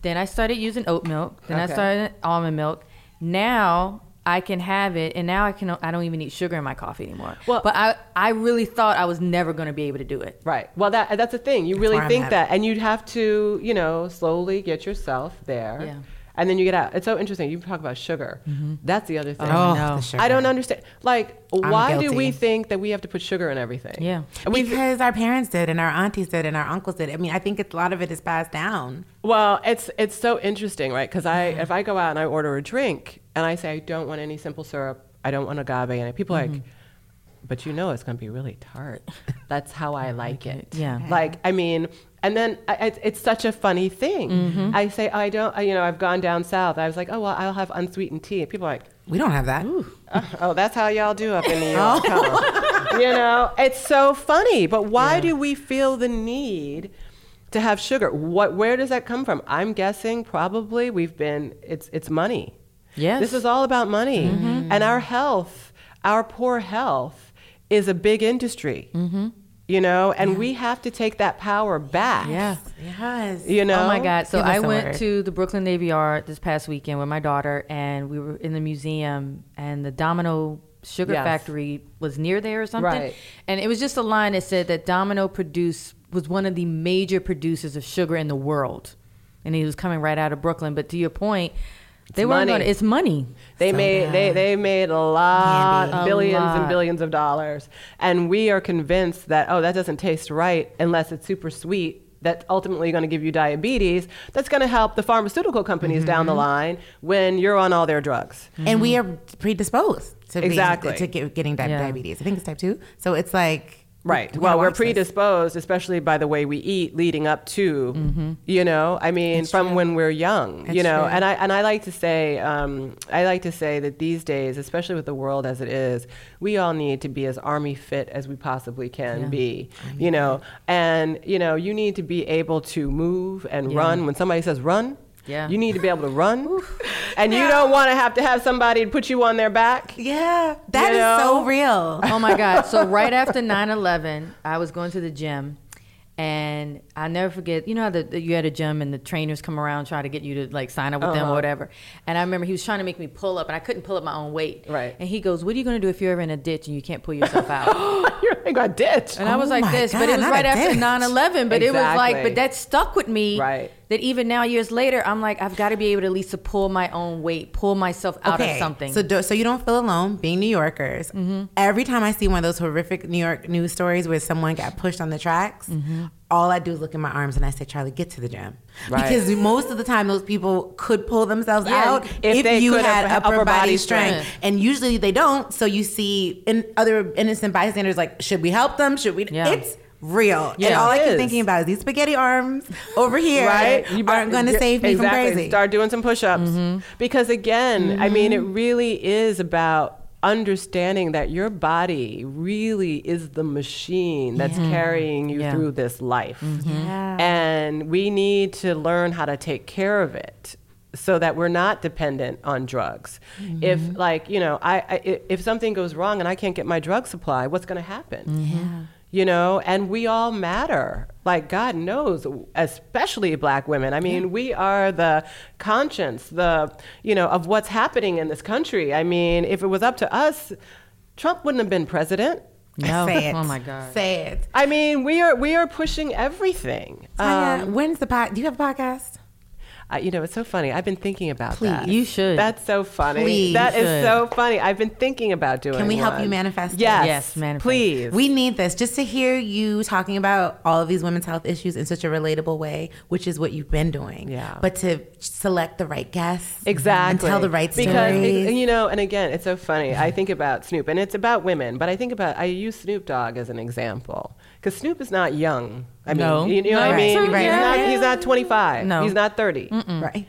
Then I started using oat milk. Then I started almond milk. Now I can have it, and now I can. I don't even need sugar in my coffee anymore. Well- but I, I really thought I was never going to be able to do it. Right. Well, that that's the thing. You really think that, and you'd have to, you know, slowly get yourself there. Yeah. And then you get out. It's so interesting. You talk about sugar. Mm-hmm. That's the other thing. Oh, no. I don't understand. Like, why do we think that we have to put sugar in everything? Yeah. And we- Because our parents did, and our aunties did, and our uncles did. I mean, I think it's, a lot of it is passed down. Well, it's it's so interesting, right? Because I if I go out and I order a drink and I say I don't want any simple syrup, I don't want agave, and people are like, mm-hmm. but you know it's going to be really tart. [laughs] That's how I like it. Yeah. Like I mean, and then I, it's, it's such a funny thing. Mm-hmm. I say I don't. I, you know, I've gone down south. I was like, oh well, I'll have unsweetened tea. And people are like. We don't have that. Uh, oh, that's how y'all do up in New [laughs] York. huh? Oh. [laughs] you know, it's so funny. But why do we feel the need to have sugar? What? Where does that come from? I'm guessing probably we've been. It's it's money. Yes. This is all about money, mm-hmm. and our health, our poor health, is a big industry. Mm-hmm. You know, and we have to take that power back. Yeah. Yes. You know. Oh my God! So Give us I a went word. to the Brooklyn Navy Yard this past weekend with my daughter, and we were in the museum, and the Domino Sugar Yes. Factory was near there or something. Right. And it was just a line that said that Domino produced was one of the major producers of sugar in the world, and he was coming right out of Brooklyn. But to your point, they weren't money. going. to It's money. They So made they, bad. they made a lot, Candy. A billions lot. and billions of dollars, and we are convinced that oh that doesn't taste right unless it's super sweet. That's ultimately going to give you diabetes. That's going to help the pharmaceutical companies down the Mm-hmm. line when you're on all their drugs. And we are predisposed to being- Exactly. to get, getting di- Yeah. diabetes. I think it's type two. So it's like Right. we well, we're this. predisposed, especially by the way we eat leading up to, you know, I mean, from when we're young, you know, true. and I and I like to say, um, I like to say that these days, especially with the world as it is, we all need to be as army fit as we possibly can be, you know, and you know, you need to be able to move and run. When somebody says run. Yeah. You need to be able to run, and you don't want to have to have somebody put you on their back. Yeah, that You is know? so real. [laughs] Oh my God. So right after 9-11, I was going to the gym and I never forget, you know how the, the- you had a gym and the trainers come around try to get you to like sign up with them or uh-huh. whatever. And I remember he was trying to make me pull up and I couldn't pull up my own weight. Right. And he goes, what are you going to do if you're ever in a ditch and you can't pull yourself out? [gasps] You're like a ditch. And I was Oh like my this, but it was right after ditch. 9-11. But it was like, but that stuck with me. Right. That even now, years later, I'm like, I've got to be able to at least to pull my own weight, pull myself out of something. So, do, so you don't feel alone being New Yorkers. Mm-hmm. Every time I see one of those horrific New York news stories where someone got pushed on the tracks, Mm-hmm. all I do is look at my arms and I say, Charli, get to the gym. Right. Because most of the time, those people could pull themselves Yeah, out if if, they you could had upper, upper body, body strength. strength. And usually they don't. So you see in other innocent bystanders like, should we help them? Should we? Yeah. It's real. and all I keep thinking about is these spaghetti arms over here [laughs] right? You aren't going to save me exactly. from crazy. Start doing some push-ups mm-hmm. because again, I mean, it mm-hmm. really is about understanding that your body really is the machine that's carrying you Yeah. through this life, mm-hmm. Yeah. and we need to learn how to take care of it. So that we're not dependent on drugs. If, like, you know, I, I i- if something goes wrong and I can't get my drug supply, what's going to happen? You know, and we all matter. like God knows, especially black women. I mean, we are the conscience, the you know, of what's happening in this country. I mean, if it was up to us, Trump wouldn't have been president. No. [laughs] Say it. Oh my God. Say it. I mean, we are we are pushing everything. Tonya, Um, when's the pod? Do you have a podcast? I- you know, it's so funny. I've been thinking about Please. that. You should. That's so funny. Please. That is so funny. I've been thinking about doing. Can we help you manifest it? Yes. Yes, manifest. Please. We need this just to hear you talking about all of these women's health issues in such a relatable way, which is what you've been doing. Yeah. But to select the right guests Exactly. and tell the right because stories. it- you know, and again, it's so funny. I think about Snoop, and it's about women, but I think about I use Snoop Dogg as an example because Snoop is not young. I mean, No. you, you know No, what I mean? right, right, he's, not, he's not 25. No. he's not 30. right.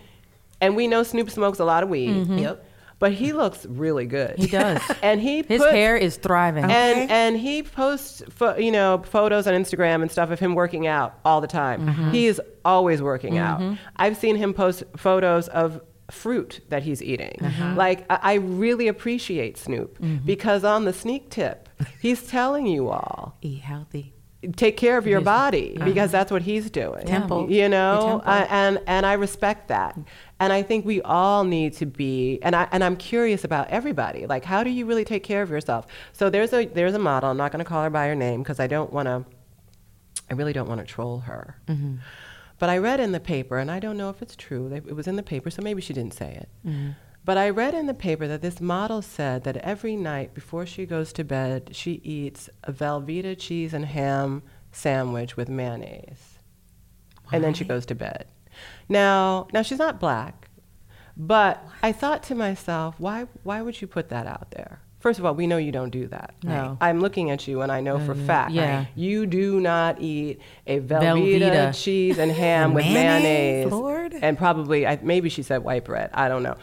And we know Snoop smokes a lot of weed. Yep. But he looks really good. He does. [laughs] and he His puts- hair is thriving. and Okay. and he posts pho- you know photos on Instagram and stuff of him working out all the time. Mm-hmm. He is always working out. I've seen him post photos of fruit that he's eating. Uh-huh. Like I, I really appreciate Snoop Mm-hmm. because on the sneak tip, he's telling you all Eat healthy. Take care of your body uh-huh. because that's what he's doing. Temple. You know, temple. I, and and I respect that. And I think we all need to be and I and I'm curious about everybody. Like how do you really take care of yourself? So there's a there's a model. I'm not going to call her by her name because I don't want to I really don't want to troll her. Mm-hmm. But I read in the paper and I don't know if it's true. It was in the paper, so maybe she didn't say it. Mm-hmm. But I read in the paper that this model said that every night before she goes to bed, she eats a Velveeta cheese and ham sandwich with mayonnaise. And then she goes to bed. Now, now she's not black, but I thought to myself, why why would you put that out there? First of all, we know you don't do that. No. I'm looking at you and I know for fact yeah. you do not eat a Velveeta, Velveeta. cheese and ham with Mayonnaise, mayonnaise. Lord. And probably I, maybe she said white bread. I don't know.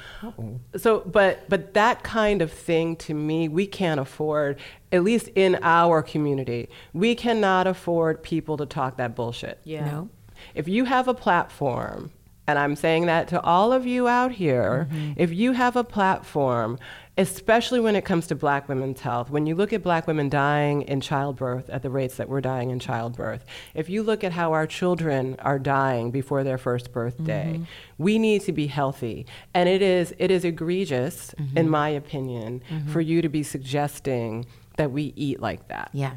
So but but that kind of thing to me we can't afford at least in our community. We cannot afford people to talk that bullshit. yeah. No. If you have a platform, and I'm saying that to all of you out here, mm-hmm. if you have a platform, especially when it comes to black women's health, when you look at black women dying in childbirth at the rates that we're dying in childbirth, if you look at how our children are dying before their first birthday, mm-hmm. we need to be healthy. And it is it is egregious, in mm-hmm. my opinion, mm-hmm. for you to be suggesting that we eat like that Yeah.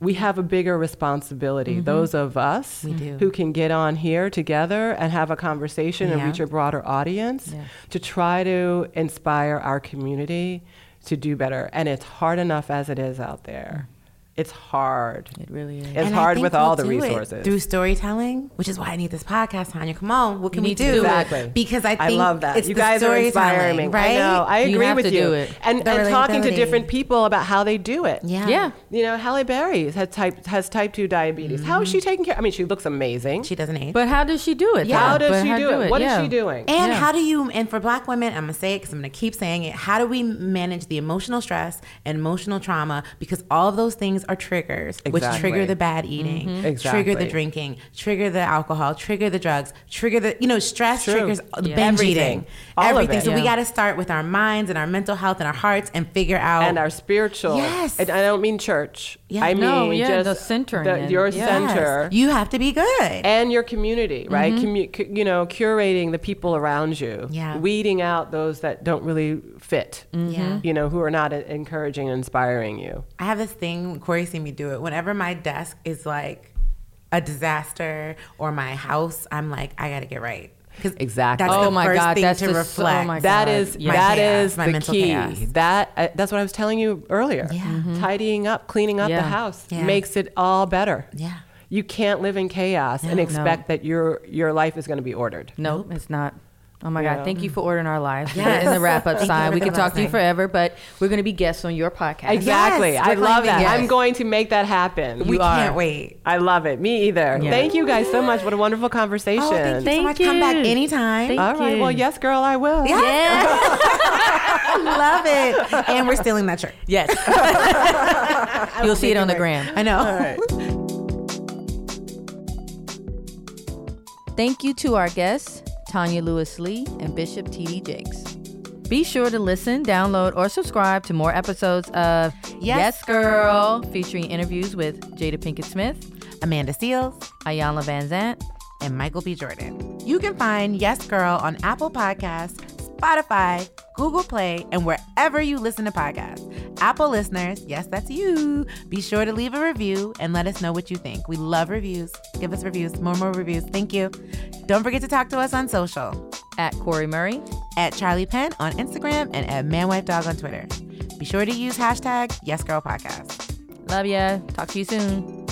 We have a bigger responsibility. Mm-hmm. Those of us who can get on here together and have a conversation and reach a broader audience Yeah. to try to inspire our community to do better. And it's hard enough as it is out there. It's hard. It really is. It's And hard with all we'll the do it resources. through storytelling, which is why I need this podcast, Tonya. Come on, what can we need do? do. Exactly. Because I think I love that. It's you the guys are inspiring storytelling, me. right? I know. I You agree have with to you. do it. And, and talking to different people about how they do it. Yeah. Yeah. You know, Halle Berry has type has type two diabetes. How is she mm-hmm. taking care? I mean, she looks amazing. She doesn't age. But how does she do it? Yeah. how does But she do it? What is Yeah. she doing? And Yeah. how do you, and for black women, I'm going to say it because I'm going to keep saying it. How do we manage the emotional stress and emotional trauma? Because all of those things are triggers, which trigger the bad eating, mm-hmm. trigger the drinking, trigger the alcohol, trigger the drugs, trigger the, you know, stress True. triggers the Yeah. binge Everything. eating. All of everything. it. So we got to start with our minds and our mental health and our hearts and figure out. and our spiritual. Yes. And I don't mean church. Yeah. I mean No, yeah, just the centering the- and- your Yes. center. You have to be good. and your community, right? Mm-hmm. Commu- cu- you know, curating the people around you, Yeah. weeding out those that don't really fit, Yeah. you know, who are not encouraging and inspiring you. I have this thing, Cori seen me do it. Whenever my desk is like a disaster or my house, I'm like, I gotta get right. Exactly. That's Oh the my first God, thing that's to the- oh my That God, is yeah. that My is my the mental key. chaos. That uh, that's what I was telling you earlier. Yeah. Tidying up, cleaning up Yeah. the house Yeah. makes it all better. Yeah. You can't live in chaos and No. expect that your your life is going to be ordered. Nope, it's not. Oh my Yeah. God! Thank you for ordering our lives. [laughs] Yes. In the wrap up Thank you side, for we could everything talk to you forever, but we're going to be guests on your podcast. Exactly. Yes, I love claiming that. yes. I'm going to make that happen. we are. can't wait. I love it. Me either. Yeah. Thank you guys so much. What a wonderful conversation. Oh, thank you so Thank much. Come back anytime. Thank All right. you. Well, yes, girl, I will. Yeah. [laughs] Yeah. Love it. And we're stealing that shirt. yes. [laughs] You'll see it on the gram. I know. All right. Thank you to our guests, Tonya Lewis Lee and Bishop T.D. Jakes. Be sure to listen, download, or subscribe to more episodes of Yes, Girl, featuring interviews with Jada Pinkett Smith, Amanda Seales, Ayana Van Zant, and Michael B. Jordan. You can find Yes Girl on Apple Podcasts, Spotify, Google Play, and wherever you listen to podcasts. Apple listeners, yes, that's you. Be sure to leave a review and let us know what you think. We love reviews. Give us reviews, more, more reviews. Thank you. Don't forget to talk to us on social at Cori Murray, at Charli Penn on Instagram, and at ManWifeDog on Twitter. Be sure to use hashtag YesGirlPodcast. Love ya. Talk to you soon.